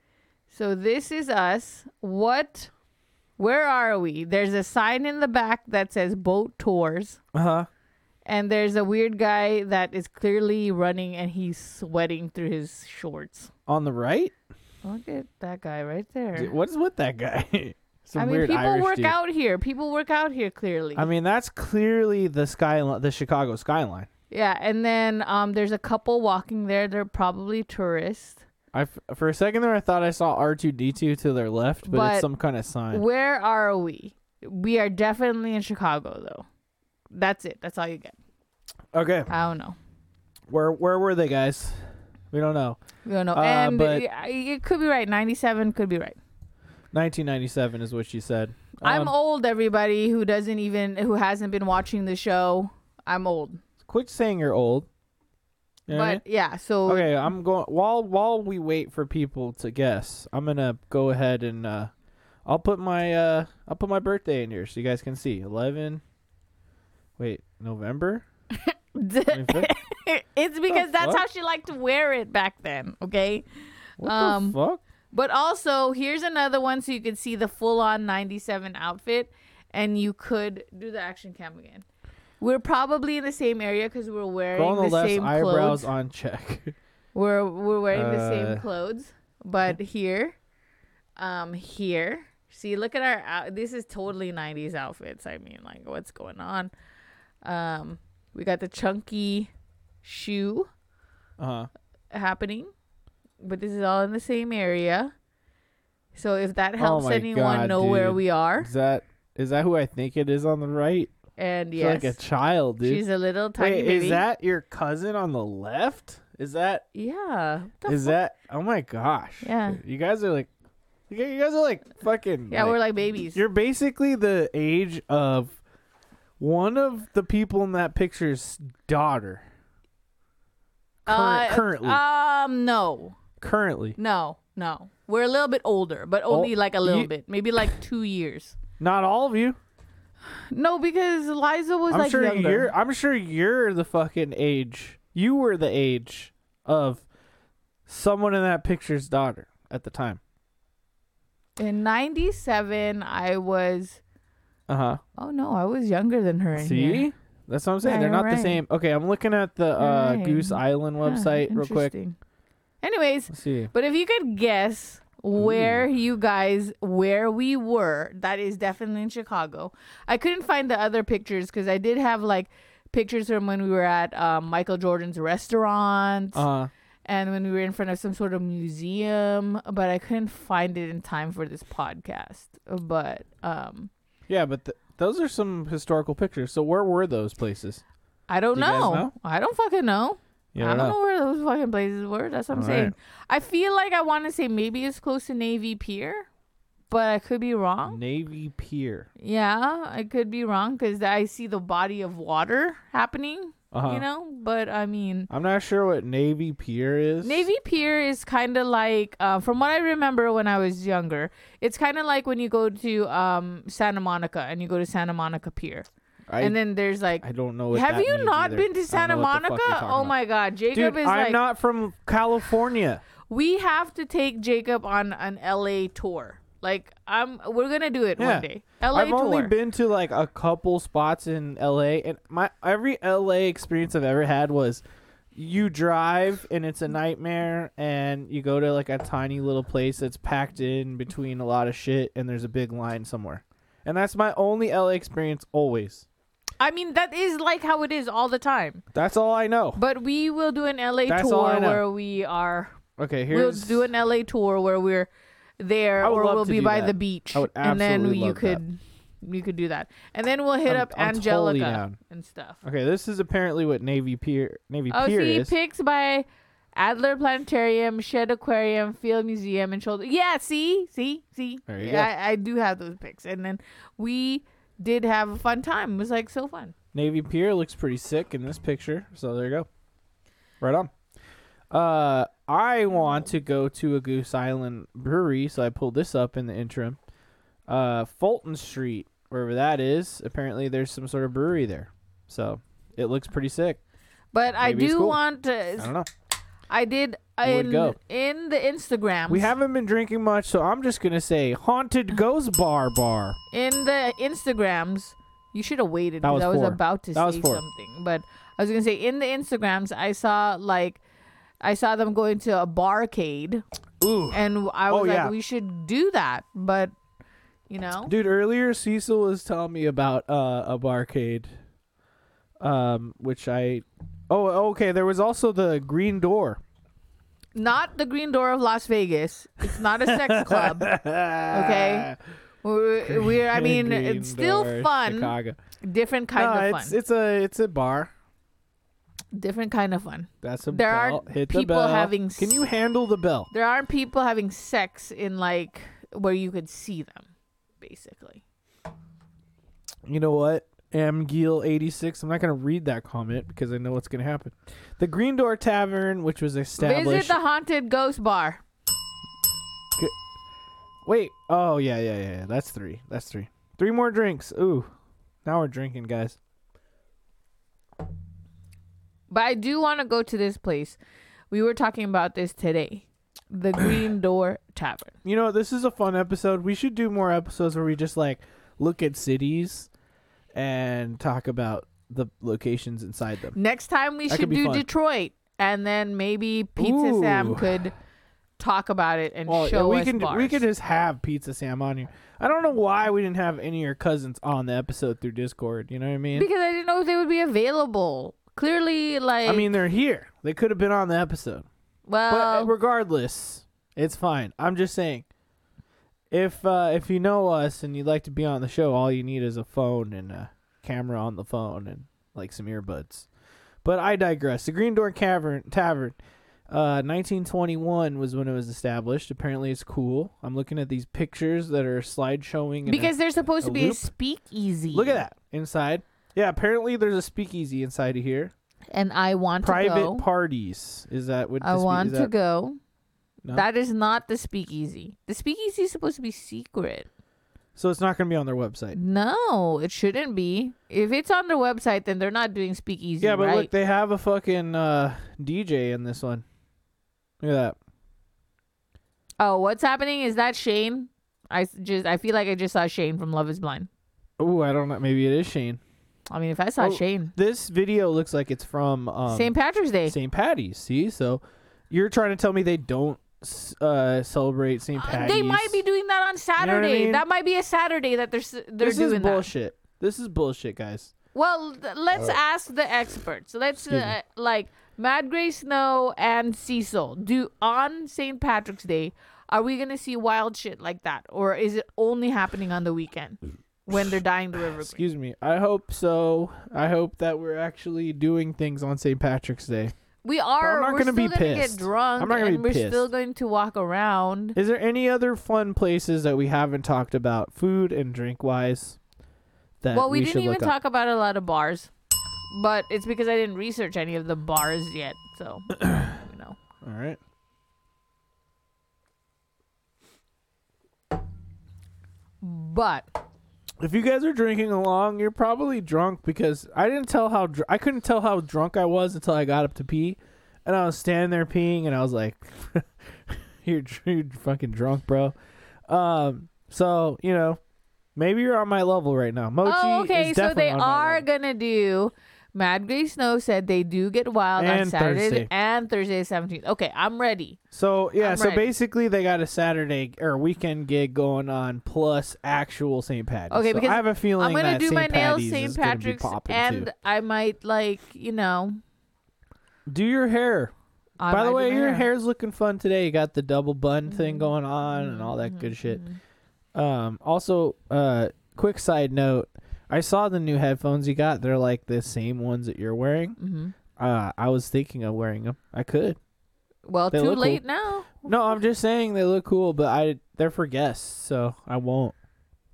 So this is us. What where are we? There's a sign in the back that says boat tours. Uh huh. And there's a weird guy that is clearly running and he's sweating through his shorts. On the right. Look at that guy right there. D- What is with that guy? Some I mean, people Irish work dude. out here. People work out here clearly. I mean, that's clearly the skyline, the Chicago skyline. yeah, and then um, there's a couple walking there. They're probably tourists. I for a second there, I thought I saw R two D two to their left, but, But it's some kind of sign. Where are we? We are definitely in Chicago, though. That's it. That's all you get. okay, I don't know. where where were they, guys? We don't know. We don't know. Uh, and but- it, it could be right. 97 could be right. 1997 is what she said. I'm Um, old, everybody who doesn't even, who hasn't been watching the show. I'm old. Quit saying you're old. You know what I mean? But yeah, so Okay, I'm going while while we wait for people to guess. I'm gonna go ahead and uh, I'll put my uh, I'll put my birthday in here so you guys can see. 11. Wait, November. it's because that's fuck? how she liked to wear it back then. Okay. What Um, the fuck? But also, here's another one so you could see the full on 97 outfit and you could do the action cam again. We're probably in the same area because we're wearing Go on the, the, left. same Eyebrows clothes. on check. We're we're wearing the same Uh, clothes, but here, um, here. See, look at our. Out- this is totally '90s outfits. I mean, like, what's going on? Um, we got the chunky shoe Uh huh. happening, but this is all in the same area. So if that helps Oh my anyone God, know where dude. we are, Is that is that who I think it is on the right? And She's yes, like a child, dude. she's a little tiny Wait, baby. is that your cousin on the left? Is that yeah? What the is fuck? that? Oh my gosh. Yeah. You guys are like, you guys you guys are like fucking. Yeah, we're like babies. You're basically the age of one of the people in that picture's daughter. Current, Uh, currently, Um, no. currently, No, no. We're a little bit older, but only Oh, like a little bit. Maybe like two years. not all of you. No, because Liza was I'm like sure younger. you're. I'm sure you're the fucking age. You were the age of someone in that picture's daughter at the time. In 97, I was. Uh huh. Oh, no, I was younger than her. See, here. that's what I'm saying. Yeah, They're not the same. Okay, I'm looking at the uh, right. Goose Island Huh, website real quick. Anyways, Let's see. but if you could guess where you guys where we were, that is definitely in Chicago. I couldn't find the other pictures because I did have like pictures from when we were at um, Michael Jordan's restaurant. Uh, and when we were in front of some sort of museum, but I couldn't find it in time for this podcast. But um, yeah, but th- those are some historical pictures. So where were those places? I don't Do know. know? I don't fucking know. You I don't know. know where those fucking places were. That's what I'm All saying. right. I feel like I want to say maybe it's close to Navy Pier, but I could be wrong. Navy Pier. Yeah, I could be wrong because I see the body of water happening. Uh-huh. You know, but I mean, I'm not sure what Navy Pier is. Navy Pier is kind of like, uh, from what I remember when I was younger, it's kind of like when you go to um, Santa Monica and you go to Santa Monica Pier, I, and then there's like, I don't know what have you not either. been to Santa know what the fuck Monica? Oh about. my God, Jacob Dude, is I'm like, not from California. we have to take Jacob on an LA tour. Like, I'm, we're gonna do it Yeah. one day. LA I've tour. only been to like a couple spots in LA and my every LA experience I've ever had was you drive and it's a nightmare and you go to like a tiny little place that's packed in between a lot of shit and there's a big line somewhere. And that's my only LA experience always. I mean, that is like how it is all the time. That's all I know. But we will do an LA That's all I tour know. where we are Okay, here's we'll here's do an LA tour where we're there I would or love we'll to be do by that. the beach I would and then absolutely you love that. could you could do that, and then we'll hit I'm- up I'm totally Angelica down. and stuff. Okay, this is apparently what Navy Pier Navy Oh, Pier see, is. pics by Adler Planetarium, Shedd Aquarium, Field Museum, and Shoulder. Yeah, see, see, see. There you yeah, I, I do have those pics, and then we did have a fun time. It was like so fun. Navy Pier looks pretty sick in this picture. So there you go. Right on. Uh, I want to go to a Goose Island brewery, so I pulled this up in the interim. Uh, Fulton Street, wherever that is. Apparently, there's some sort of brewery there. So it looks pretty sick. But I Maybe it's do cool. want I to. don't know. I did in go. in the Instagram. We haven't been drinking much, so I'm just gonna say haunted ghost bar bar. in the Instagrams. You should have waited because I was four. about to That say something. But I was gonna say in the Instagrams, I saw like I saw them going to a barcade, Ooh, and I Oh, was like, yeah. we should do that. But you know, Dude, earlier Cecil was telling me about uh, a barcade, um, which I. Oh, okay. There was also the Green Door. not the Green Door of Las Vegas. It's not a sex club. Okay. We're, we're I mean, Green it's still Door, fun. Chicago. Different kind no, of it's fun. it's a it's a bar. Different kind of fun. That's a There bell. aren't Hit the people bell. having Can you handle the bell? There aren't people having sex in like where you could see them, basically. You know what? Amgil86. I'm not going to read that comment because I know what's going to happen. The Green Door Tavern, which was established. Visit the haunted ghost bar. Wait. Oh, yeah, yeah, yeah, yeah. That's three. That's three. Three more drinks. Ooh. Now we're drinking, guys. But I do want to go to this place. We were talking about this today. The Green Door Tavern. You know, this is a fun episode. We should do more episodes where we just like look at cities and talk about the locations inside them. Next time we That should could be do fun. Detroit, and then maybe Pizza Sam Ooh. could talk about it and Well, yeah, show we us can bars. we could just have Pizza Sam on here. I don't know why we didn't have any of your cousins on the episode through Discord. You know what I mean? because I didn't know if they would be available. Clearly, like I mean, they're here. They could have been on the episode. But uh, well, regardless, it's fine. I'm just saying, if uh, if you know us and you'd like to be on the show, all you need is a phone and a camera on the phone and like some earbuds. But I digress. The Green Door Cavern Tavern, uh, 1921 was when it was established. Apparently, it's cool. I'm looking at these pictures that are slide showing. in a- because there's supposed to be a speakeasy. look at that inside. Yeah, apparently there's a speakeasy inside of here. and I want to go. Private parties. Is that what? I spe- want is to that- go. No? That is not the speakeasy. The speakeasy is supposed to be secret. So it's not going to be on their website. No, it shouldn't be. If it's on their website, then they're not doing speakeasy. Yeah, but right? look, they have a fucking uh, DJ in this one. Look at that. oh, what's happening? Is that Shane? I just I feel like I just saw Shane from Love Is Blind. Oh, I don't know. Maybe it is Shane. I mean, if I saw Oh, Shane, This video looks like it's from um, St. Patrick's Day. St. Patty's. See, so you're trying to tell me they don't uh, celebrate St. Uh, Patty's? they might be doing that on know I Saturday. mean? That might be a Saturday that they're they're This doing is that. bullshit. This is bullshit, guys. Well, th- let's ask the experts. Let's uh, like Mad Gray Snow and Cecil do on St. Patrick's Day. Are we gonna see wild shit like that, or is it only happening on the weekend when they're dying the river? Queen? Excuse me. I hope so. I hope that we're actually doing things on St. Patrick's Day. We are. I'm not we're gonna still be gonna pissed. get drunk, I'm not gonna and be we're still going to walk around. Is there any other fun places that we haven't talked about, food and drink wise? That well, we, we didn't even talk about a lot of bars, but it's because I didn't research any of the bars yet. So, you know. All right. But If you guys are drinking along, you're probably drunk because I didn't tell how dr- I couldn't tell how drunk I was until I got up to pee, and I was standing there peeing, and I was like, "You're, you're fucking drunk, bro." Um, so you know, maybe you're on my level right now. Mochi oh, okay. is So they are level. gonna do. Mad Gray Snow said they do get wild on And Saturday Thursday. and Thursday seventeenth. Okay, I'm ready. So yeah, I'm so ready. basically they got a Saturday or weekend gig going on plus actual St. Patrick's. Okay, So because I have a feeling I'm gonna that do St. my nails St. is gonna be Patrick's, popping, and too. I might like you know. do your hair. I By the might do way, my your hair. hair's looking fun today. You got the double bun thing Mhm, going on and all that good shit. mhm. Um, also, uh, quick side note. I saw the new headphones you got. They're like the same ones that you're wearing. hmm Uh, I was thinking of wearing them. I could. Well, They too late now. No, I'm just saying they look cool, but I they're for guests, so I won't.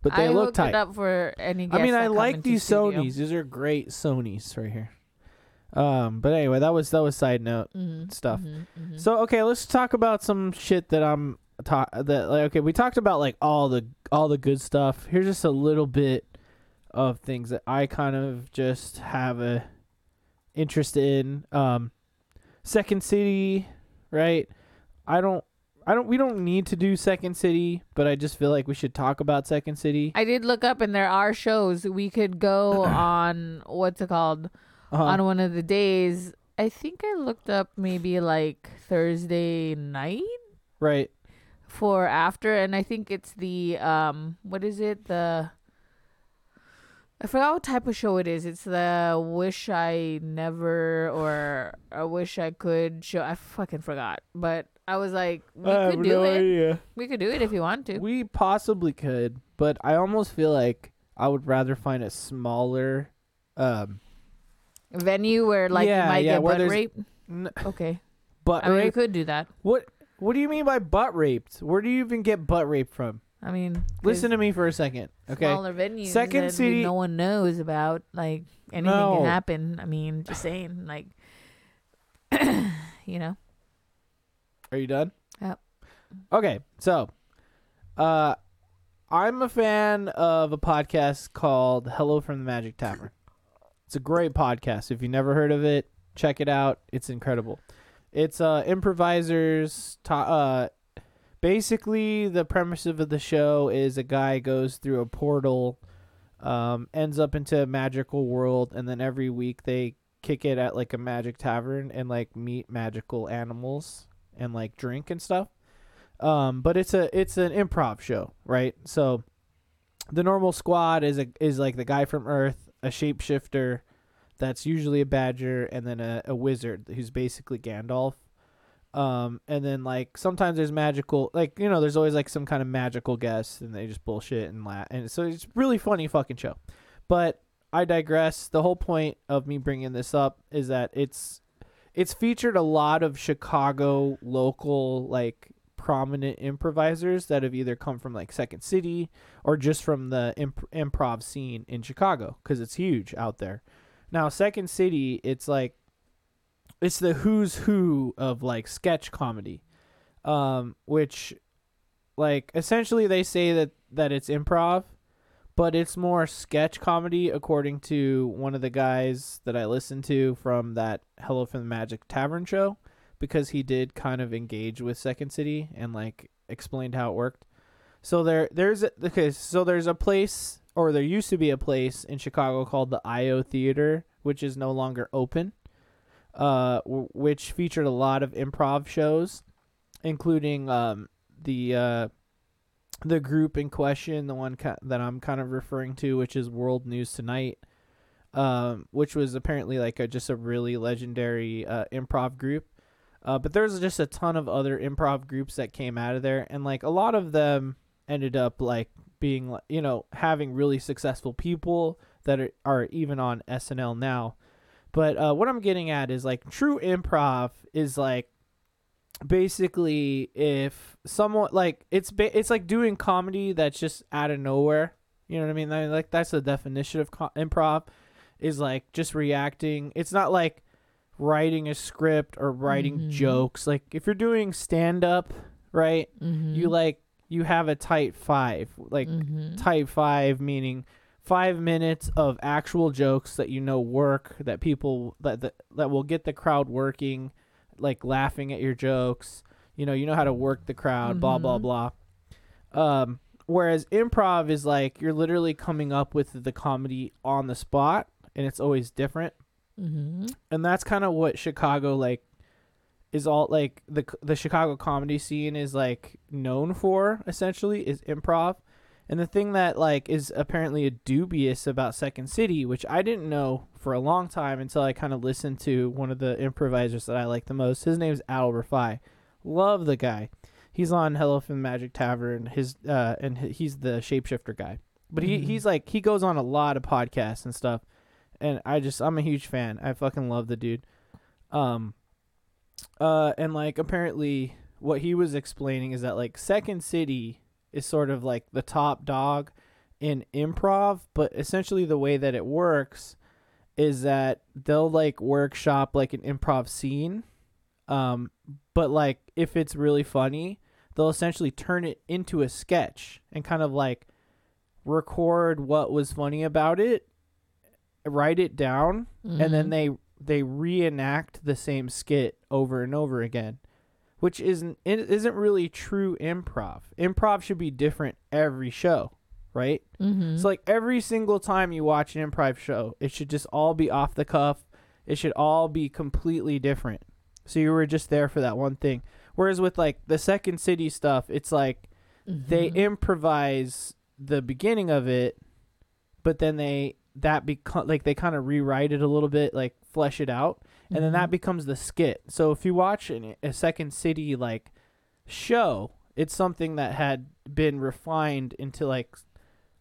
But they I look tight. up for any. I mean, I like these studio. Sony's. These are great Sony's right here. Um, but anyway, that was that was side note. Mhm, stuff. mhm, mhm. So okay, let's talk about some shit that I'm ta- that like okay, we talked about like all the all the good stuff. Here's just a little bit of things that I kind of just have a interest in. Um Second City, right? I don't I don't we don't need to do Second City, but I just feel like we should talk about Second City. I did look up, and there are shows we could go on. What's it called? Uh-huh. On one of the days. I think I looked up maybe like Thursday night right. for after, and I think it's the um, what is it? The I forgot what type of show it is. It's the Wish I Never or I Wish I Could show. I fucking forgot, but I was like, we I have could do no it. idea. We could do it if you want to. We possibly could, but I almost feel like I would rather find a smaller um venue where like Yeah, you might yeah, get where butt there's- rape. n- Okay, butt I mean, we rape. could do that. What what do you mean by butt raped? Where do you even get butt raped from? I mean, Listen to me for a second. Okay. smaller venues. Second that City- no one knows about. Like anything No. can happen. I mean, just saying. Like, you know. Are you done? Yep. Okay. So, uh I'm a fan of a podcast called Hello from the Magic Tavern. It's a great podcast. If you never heard of it, check it out. It's incredible. It's uh improvisers ta- uh basically the premise of the show is a guy goes through a portal um ends up into a magical world and then every week they kick it at like a magic tavern and like meet magical animals and like drink and stuff. Um but it's a it's an improv show right? So the normal squad is a is like the guy from earth a shapeshifter that's usually a badger and then a, a wizard who's basically gandalf um and then like sometimes there's magical like you know there's always like some kind of magical guest and they just bullshit and laugh and so it's really funny fucking show. But i digress. The whole point of me bringing this up is that it's it's featured a lot of chicago local like prominent improvisers that have either come from like second city or just from the imp- improv scene in chicago because it's huge out there. Now second city it's like it's the who's who of like sketch comedy um which like essentially they say that that it's improv but it's more sketch comedy according to one of the guys that I listened to from that Hello from the Magic Tavern show because he did kind of engage with Second City and like explained how it worked. So there there's okay, so there's a place or there used to be a place in Chicago called the IO Theater which is no longer open. Uh w- which featured a lot of improv shows including um the uh the group in question, the one ki- that I'm kind of referring to, which is World News Tonight, um, which was apparently like a, just a really legendary uh, improv group. Uh, but there's just a ton of other improv groups that came out of there, and like a lot of them ended up like being, you know, having really successful people that are, are even on SNL now. But uh, what I'm getting at is like true improv is like basically if someone like it's ba- it's like doing comedy that's just out of nowhere you know what i mean I- like that's the definition of co- improv is like just reacting it's not like writing a script or writing Mhm. jokes like if you're doing stand up right Mm-hmm. you like you have a type 5 like mm-hmm. type 5 meaning 5 minutes of actual jokes that you know work that people that that, that will get the crowd working like laughing at your jokes you know you know how to work the crowd blah blah Mhm. blah um whereas improv is like you're literally coming up with the comedy on the spot and it's always different Mm-hmm. and that's kind of what Chicago like is all like the the Chicago comedy scene is like known for essentially is improv. And the thing that like is apparently a dubious about Second City, which I didn't know for a long time until I kind of listened to one of the improvisers that I like the most. His name's Adal Rifai. Love the guy. He's on Hello from the Magic Tavern. His uh and he's the shapeshifter guy. But he Mhm. he's like he goes on a lot of podcasts and stuff, and I just I'm a huge fan. I fucking love the dude. Um. Uh, and like apparently what he was explaining is that like Second City is sort of like the top dog in improv, but essentially the way that it works is that they'll like workshop like an improv scene um but like if it's really funny they'll essentially turn it into a sketch and kind of like record what was funny about it write it down and then Mhm. they they reenact the same skit over and over again which isn't isn't really true improv improv should be different every show right Mhm. so like every single time you watch an improv show, it should just all be off the cuff. It should all be completely different. So you were just there for that one thing. Whereas with like the Second City stuff, it's like they Mhm. improvise the beginning of it, but then they that become like they kind of rewrite it a little bit, like flesh it out, and then that Mhm. becomes the skit. So if you watch an, a Second City like show, it's something that had been refined into like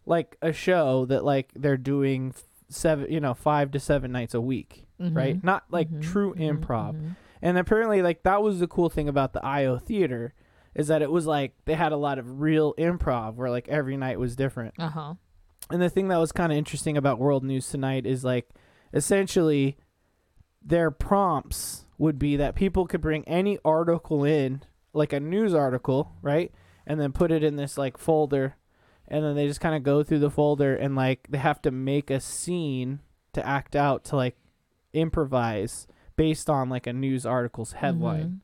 like a show that like they're doing seven, you know, five to seven nights a week, right? Mhm. Not like Mhm. true Mhm. improv. Mhm. And apparently, like that was the cool thing about the IO theater, is that it was like they had a lot of real improv where like every night was different. Uh-huh. And the thing that was kind of interesting about World News Tonight is like essentially their prompts would be that people could bring any article in, like a news article, right? And then put it in this like folder. And then they just kind of go through the folder and like they have to make a scene to act out to like improvise based on like a news article's headline Mhm.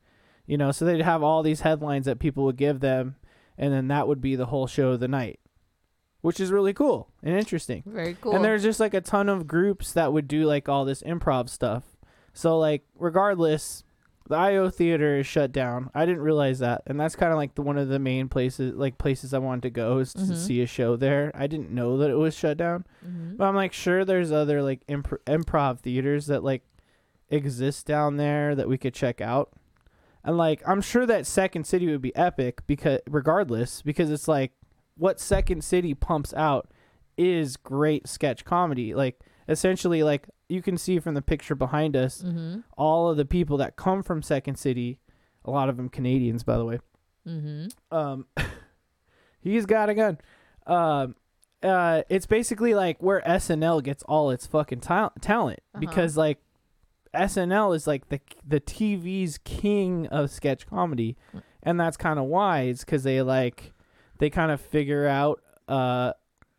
you know so they'd have all these headlines that people would give them and then that would be the whole show of the night which is really cool and interesting Very cool. and there's just like a ton of groups that would do like all this improv stuff so like regardless the io theater is shut down i didn't realize that and that's kind of like the one of the main places like places i wanted to go is to Mhm. see a show there i didn't know that it was shut down Mhm. but I'm like sure there's other like imp- improv theaters that like exist down there that we could check out. And like I'm sure that Second City would be epic because regardless because it's like what Second City pumps out is great sketch comedy. Like essentially like you can see from the picture behind us Mhm. all of the people that come from Second City, a lot of them Canadians by the way Mhm. um he's got a gun um uh it's basically like where SNL gets all its fucking ta- talent Uh-huh. because like SNL is like the the TV's king of sketch comedy and that's kind of why it's cuz they like they kind of figure out uh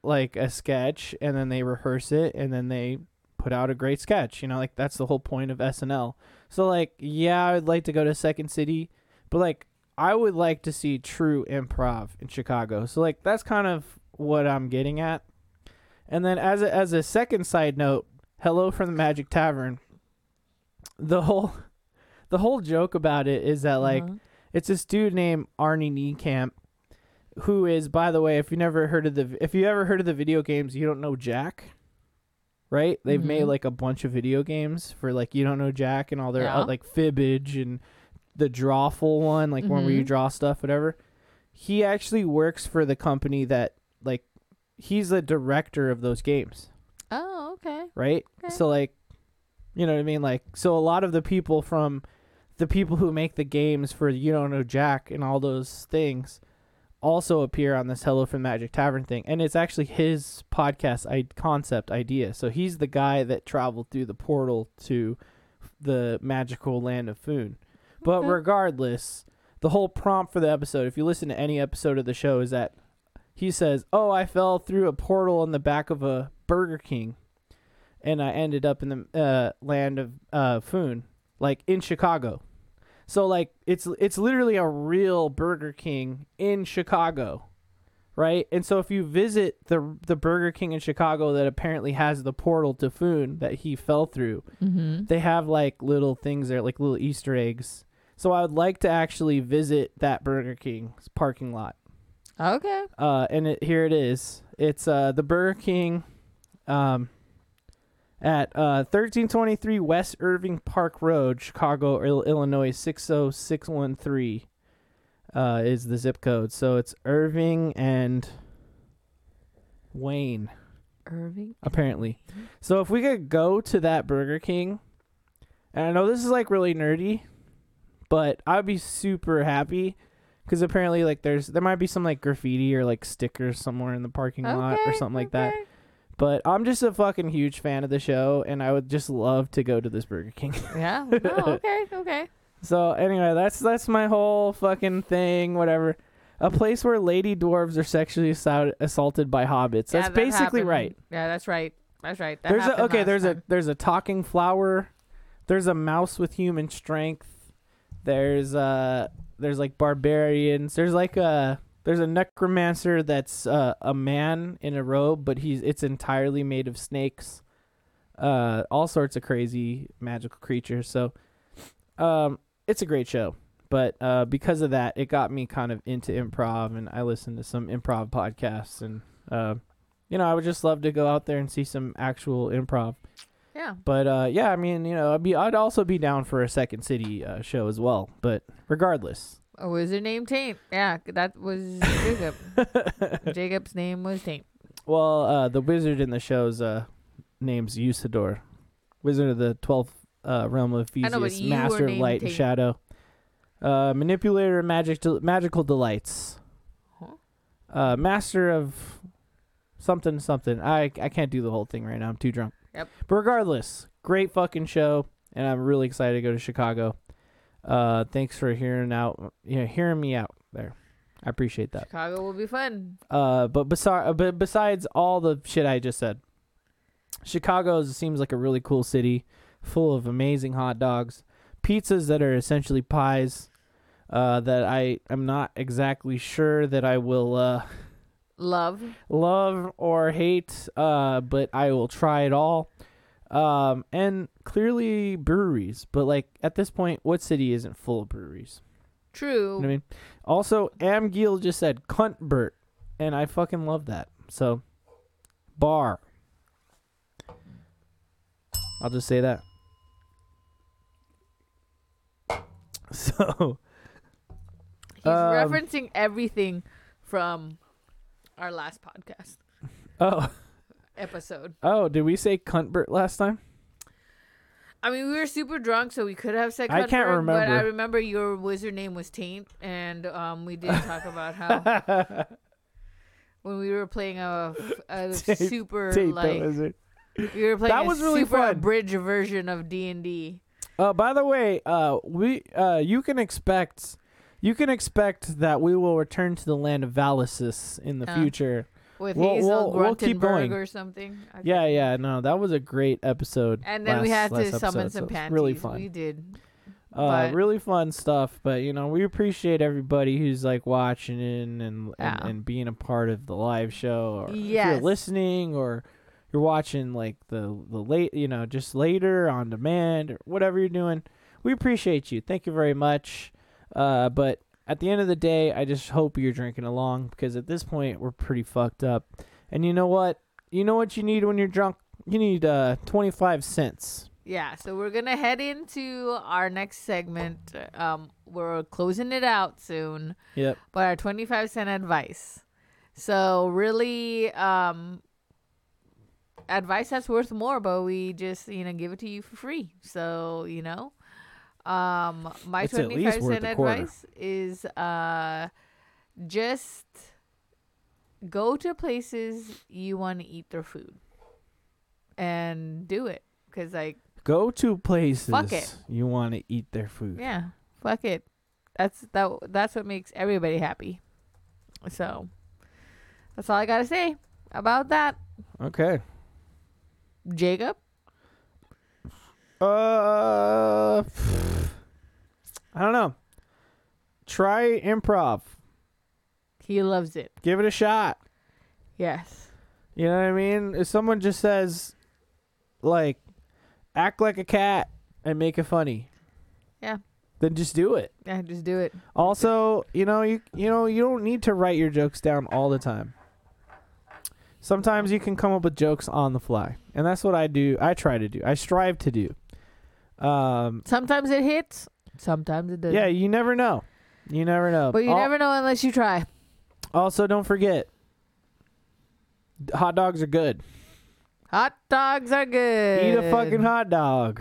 like a sketch and then they rehearse it and then they put out a great sketch you know like that's the whole point of SNL so like yeah I would like to go to Second City but like I would like to see true improv in Chicago. So like that's kind of what I'm getting at. And then as a, as a second side note, hello from the Magic Tavern. The whole the whole joke about it is that like Uh-huh. it's this dude named Arnie Niekamp who is by the way if you never heard of the if you ever heard of the video games you don't know Jack right they've made Mhm. like a bunch of video games for like you don't know Jack and all their Yeah. uh, like fibbage and the drawful one like one where you Mhm. draw stuff whatever he actually works for the company that like he's the director of those games Oh, okay. right? Okay. So like, you know what I mean? Like, so a lot of the people from the people who make the games for you don't know Jack and all those things also appear on this Hello from Magic Tavern thing, and it's actually his podcast I- concept idea. So he's the guy that traveled through the portal to the magical land of Foon. But Okay. regardless, the whole prompt for the episode, if you listen to any episode of the show, is that he says, "Oh, I fell through a portal in the back of a Burger King, and I ended up in the uh, land of uh, Foon, like in Chicago." So like it's it's literally a real Burger King in Chicago, right? And so if you visit the the Burger King in Chicago that apparently has the portal to Foon that he fell through, Mm-hmm. they have like little things there, like little Easter eggs. So I would like to actually visit that Burger King's parking lot. Okay. Uh, and it, here it is. It's uh the Burger King, um, at uh 1323 West Irving Park Road, Chicago, Illinois 60613. Uh, is the zip code. So it's Irving and Wayne, Irving. apparently. So if we could go to that Burger King, and I know this is like really nerdy, but I'd be super happy because apparently like there's there might be some like graffiti or like stickers somewhere in the parking lot or Okay, something like that. But I'm just a fucking huge fan of the show, and I would just love to go to this Burger King. Yeah. No, okay. Okay. So anyway, that's that's my whole fucking thing. Whatever, a place where lady dwarves are sexually assault- assaulted by hobbits. Yeah, That's that basically happened. right. Yeah, that's right. That's right. That there's a okay. There's a there's a talking flower. There's a mouse with human strength. There's uh there's like barbarians. There's like a there's a necromancer that's uh, a man in a robe, but he's it's entirely made of snakes. Uh, all sorts of crazy magical creatures. So, um, it's a great show. But uh, because of that, it got me kind of into improv, and I listened to some improv podcasts, and uh, you know, I would just love to go out there and see some actual improv. Yeah. But uh, yeah, I mean, you know, I'd be I'd also be down for a Second City uh, show as well. But regardless, A wizard named Taint. Yeah, that was Jacob. Jacob's name was Taint. well, uh, the wizard in the show's uh, name's Usador, wizard of the twelfth uh, realm of know, Theseus, master of light and shadow, uh, manipulator of magic del- magical delights, Huh? uh, master of something something. I I can't do the whole thing right now. I'm too drunk. Yep. But regardless, great fucking show, and I'm really excited to go to Chicago. Uh, thanks for hearing out, you know, hearing me out there. I appreciate that. Chicago will be fun. Uh, but besides, but besides all the shit I just said, Chicago seems like a really cool city, full of amazing hot dogs, pizzas that are essentially pies. Uh, that I am not exactly sure that I will uh Love. love or hate, uh, but I will try it all. Um, and clearly breweries, but like at this point, what city isn't full of breweries? True. You know what I mean? Also, Am Giel just said cuntbert, and I fucking love that. So, bar. I'll just say that. So, He's Um, referencing everything from our last podcast oh, episode. oh, did we say cuntbert last time? I mean, we were super drunk, so we could have said. I can't Cuthbert, But I remember. remember your wizard name was Taint, and um, we did talk about how when we were playing a, a Taint- super like we were playing That a was really super fun. abridged version of D and D. Uh, by the way, uh, we uh, you can expect you can expect that we will return to the land of Valisis in the Uh, future. With We'll- Hazel we'll- we'll keep going. or something. Yeah, yeah, no, that was a great episode. And then we had to summon episode, so some was panties. Really fun. We did. Uh, really fun stuff. But you know, we appreciate everybody who's like watching in and Yeah. and, and being a part of the live show, or if Yes. you're listening, or you're watching like the the late, you know, just later on demand or whatever you're doing. We appreciate you. Thank you very much. Uh, but at the end of the day, I just hope you're drinking along because at this point we're pretty fucked up. And you know what? You know what you need when you're drunk? You need uh 25 cents. Yeah, so we're gonna head into our next segment. Um, we're closing it out soon, Yep. but our twenty-five cent advice. So really, um, advice that's worth more, but we just you know give it to you for free. So you know, um, my It's twenty-five worth cent a quarter. advice is uh, just go to places you want to eat their food, and do it because like. Go to places Fuck it. you want to eat their food. Yeah, fuck it. That's that. That's what makes everybody happy. So, that's all I gotta say about that, Okay. Jacob. Uh, I don't know. Try improv. He loves it. Give it a shot. Yes. You know what I mean? If someone just says, like, act like a cat and make it funny, Yeah. then just do it. Yeah. Just do it. Also, you know, you you know, you don't need to write your jokes down all the time. Sometimes you can come up with jokes on the fly, and that's what I do. I try to do. I strive to do. Um, Sometimes it hits. Sometimes it doesn't. yeah, you never know. You never know. But you Al- never know unless you try. Also, don't forget. Hot dogs are good. Hot dogs are good. Eat a fucking hot dog.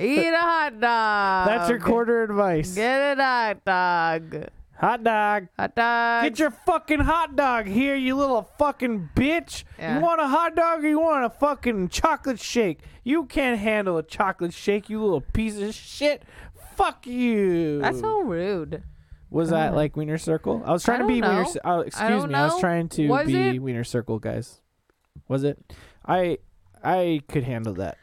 Eat a hot dog. That's your quarter advice. Get a hot dog. Hot dog. Hot dog. Get your fucking hot dog here, you little fucking bitch. Yeah. You want a hot dog or you want a fucking chocolate shake? You can't handle a chocolate shake, you little piece of shit. Fuck you. That's so rude. Was that like Wiener Circle? I was trying I to be Wiener. know. Cir- Oh, excuse me. I was trying to Was be it? Wiener Circle, guys. Was it? I I could handle that.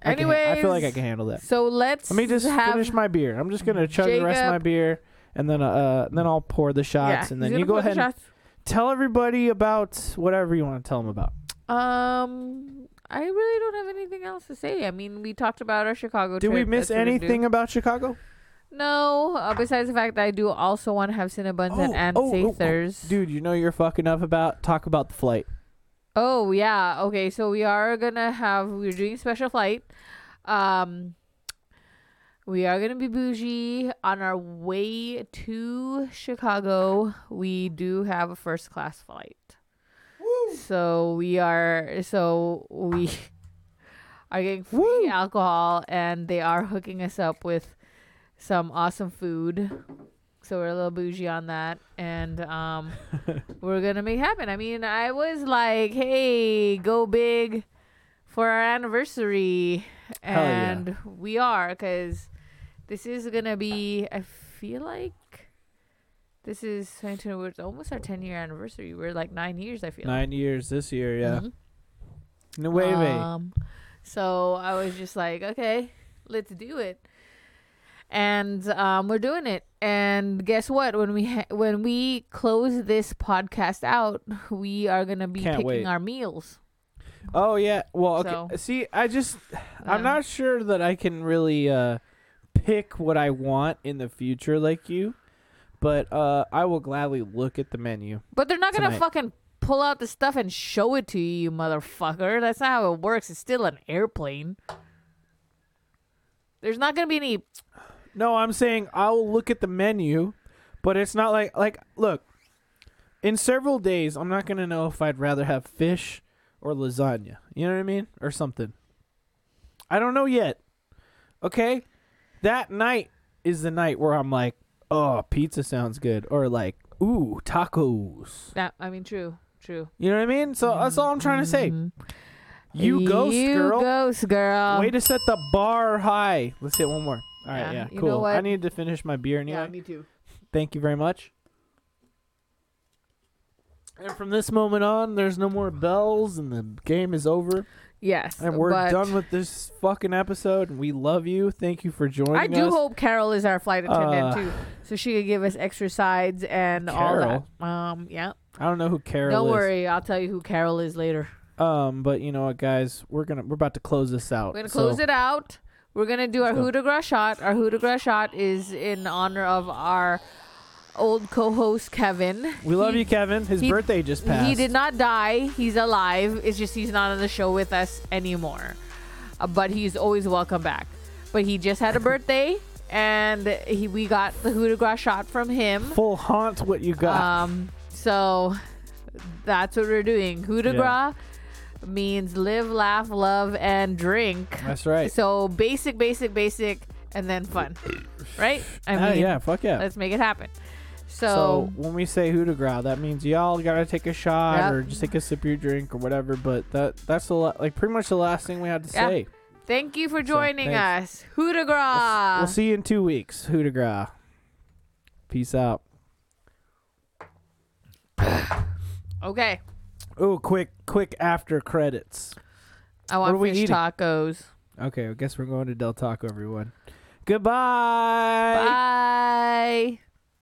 I can Anyways, I feel like I can handle that. So let's Let me just finish my beer. I'm just gonna chug the rest of my beer, and then uh, then I'll pour the shots, yeah, and then you go pour the ahead and tell everybody about whatever you want to tell them about. Um, I really don't have anything else to say. I mean, we talked about our Chicago. Did we miss That's what we do. anything about Chicago? No. Uh, besides the fact that I do also want to have Cinnabons and Oh, Aunt oh, oh, oh. Sathers. Dude, you know you're fucking up about talk about the flight. Oh yeah. Okay, so we are gonna have we're doing special flight. Um we are gonna be bougie on our way to Chicago. We do have a first class flight. So we are so we are getting free Woo. alcohol and they are hooking us up with some awesome food. So we're a little bougie on that. And um we're gonna make it happen. I mean, I was like, "Hey, go big for our anniversary," Hell yeah. and we are because this is gonna be. I feel like this is 2020. It's almost our 10 year anniversary. We're like nine years. I feel. Nine years this year, yeah. Mhm. Nueve. Um, so I was just like, okay, let's do it. And um, we're doing it. And guess what? When we ha- when we close this podcast out, we are gonna be Can't picking wait. our meals. Oh yeah. Well, okay. So- See, I just I'm not sure that I can really uh pick what I want in the future like you, but uh I will gladly look at the menu. But they're not gonna tonight. fucking pull out the stuff and show it to you, you motherfucker. That's not how it works. It's still an airplane. There's not gonna be any. No, I'm saying I'll look at the menu, but it's not like like look. In several days, I'm not gonna know if I'd rather have fish or lasagna. You know what I mean, or something. I don't know yet. Okay, that night is the night where I'm like, oh, pizza sounds good, or like, ooh, tacos. That I mean, true, true. You know what I mean? So that's all I'm trying to say. Mm-hmm. You ghost you girl. ghost girl. Way to set the bar high. Let's hit one more. All right, Yeah, yeah, you cool. I need to finish my beer anyway. Yeah, me too. Thank you very much. And from this moment on, there's no more bells, and the game is over. Yes, And we're but done with this fucking episode. And we love you. Thank you for joining I do us. hope Carol is our flight attendant Uh, too, so she could give us extra sides and all Carol? that. Um, yeah. I don't know who Carol Don't is. worry, I'll tell you who Carol is later. Um, but you know what, guys, we're gonna we're about to close this out. We're gonna close it out. We're gonna do our de Grace shot. Our de shot is in honor of our old co-host Kevin. We love He- you, Kevin. His he- birthday just passed. He did not die. He's alive. It's just he's not on the show with us anymore. Uh, but he's always welcome back. But he just had a birthday, and he we got the Coup de Grace shot from him. full haunt what you got. Um, so that's what we're doing. Coup de Yeah. grace means live, laugh, love, and drink. That's right. So basic, basic, basic, and then fun, right? I Ah, mean, yeah, fuck yeah. let's make it happen. So, So, when we say Hoot Gras, that means y'all gotta take a shot Yep. or just take a sip of your drink or whatever. But that that's the la- like pretty much the last thing we had to Yeah. say. thank you for joining thanks. us. Coup de We'll, we'll see you in two weeks. Hoot Gras. Peace out. Okay, Oh, quick, quick after credits. I want fish eating? tacos. Okay, I guess we're going to Del Taco, everyone. Goodbye. Bye.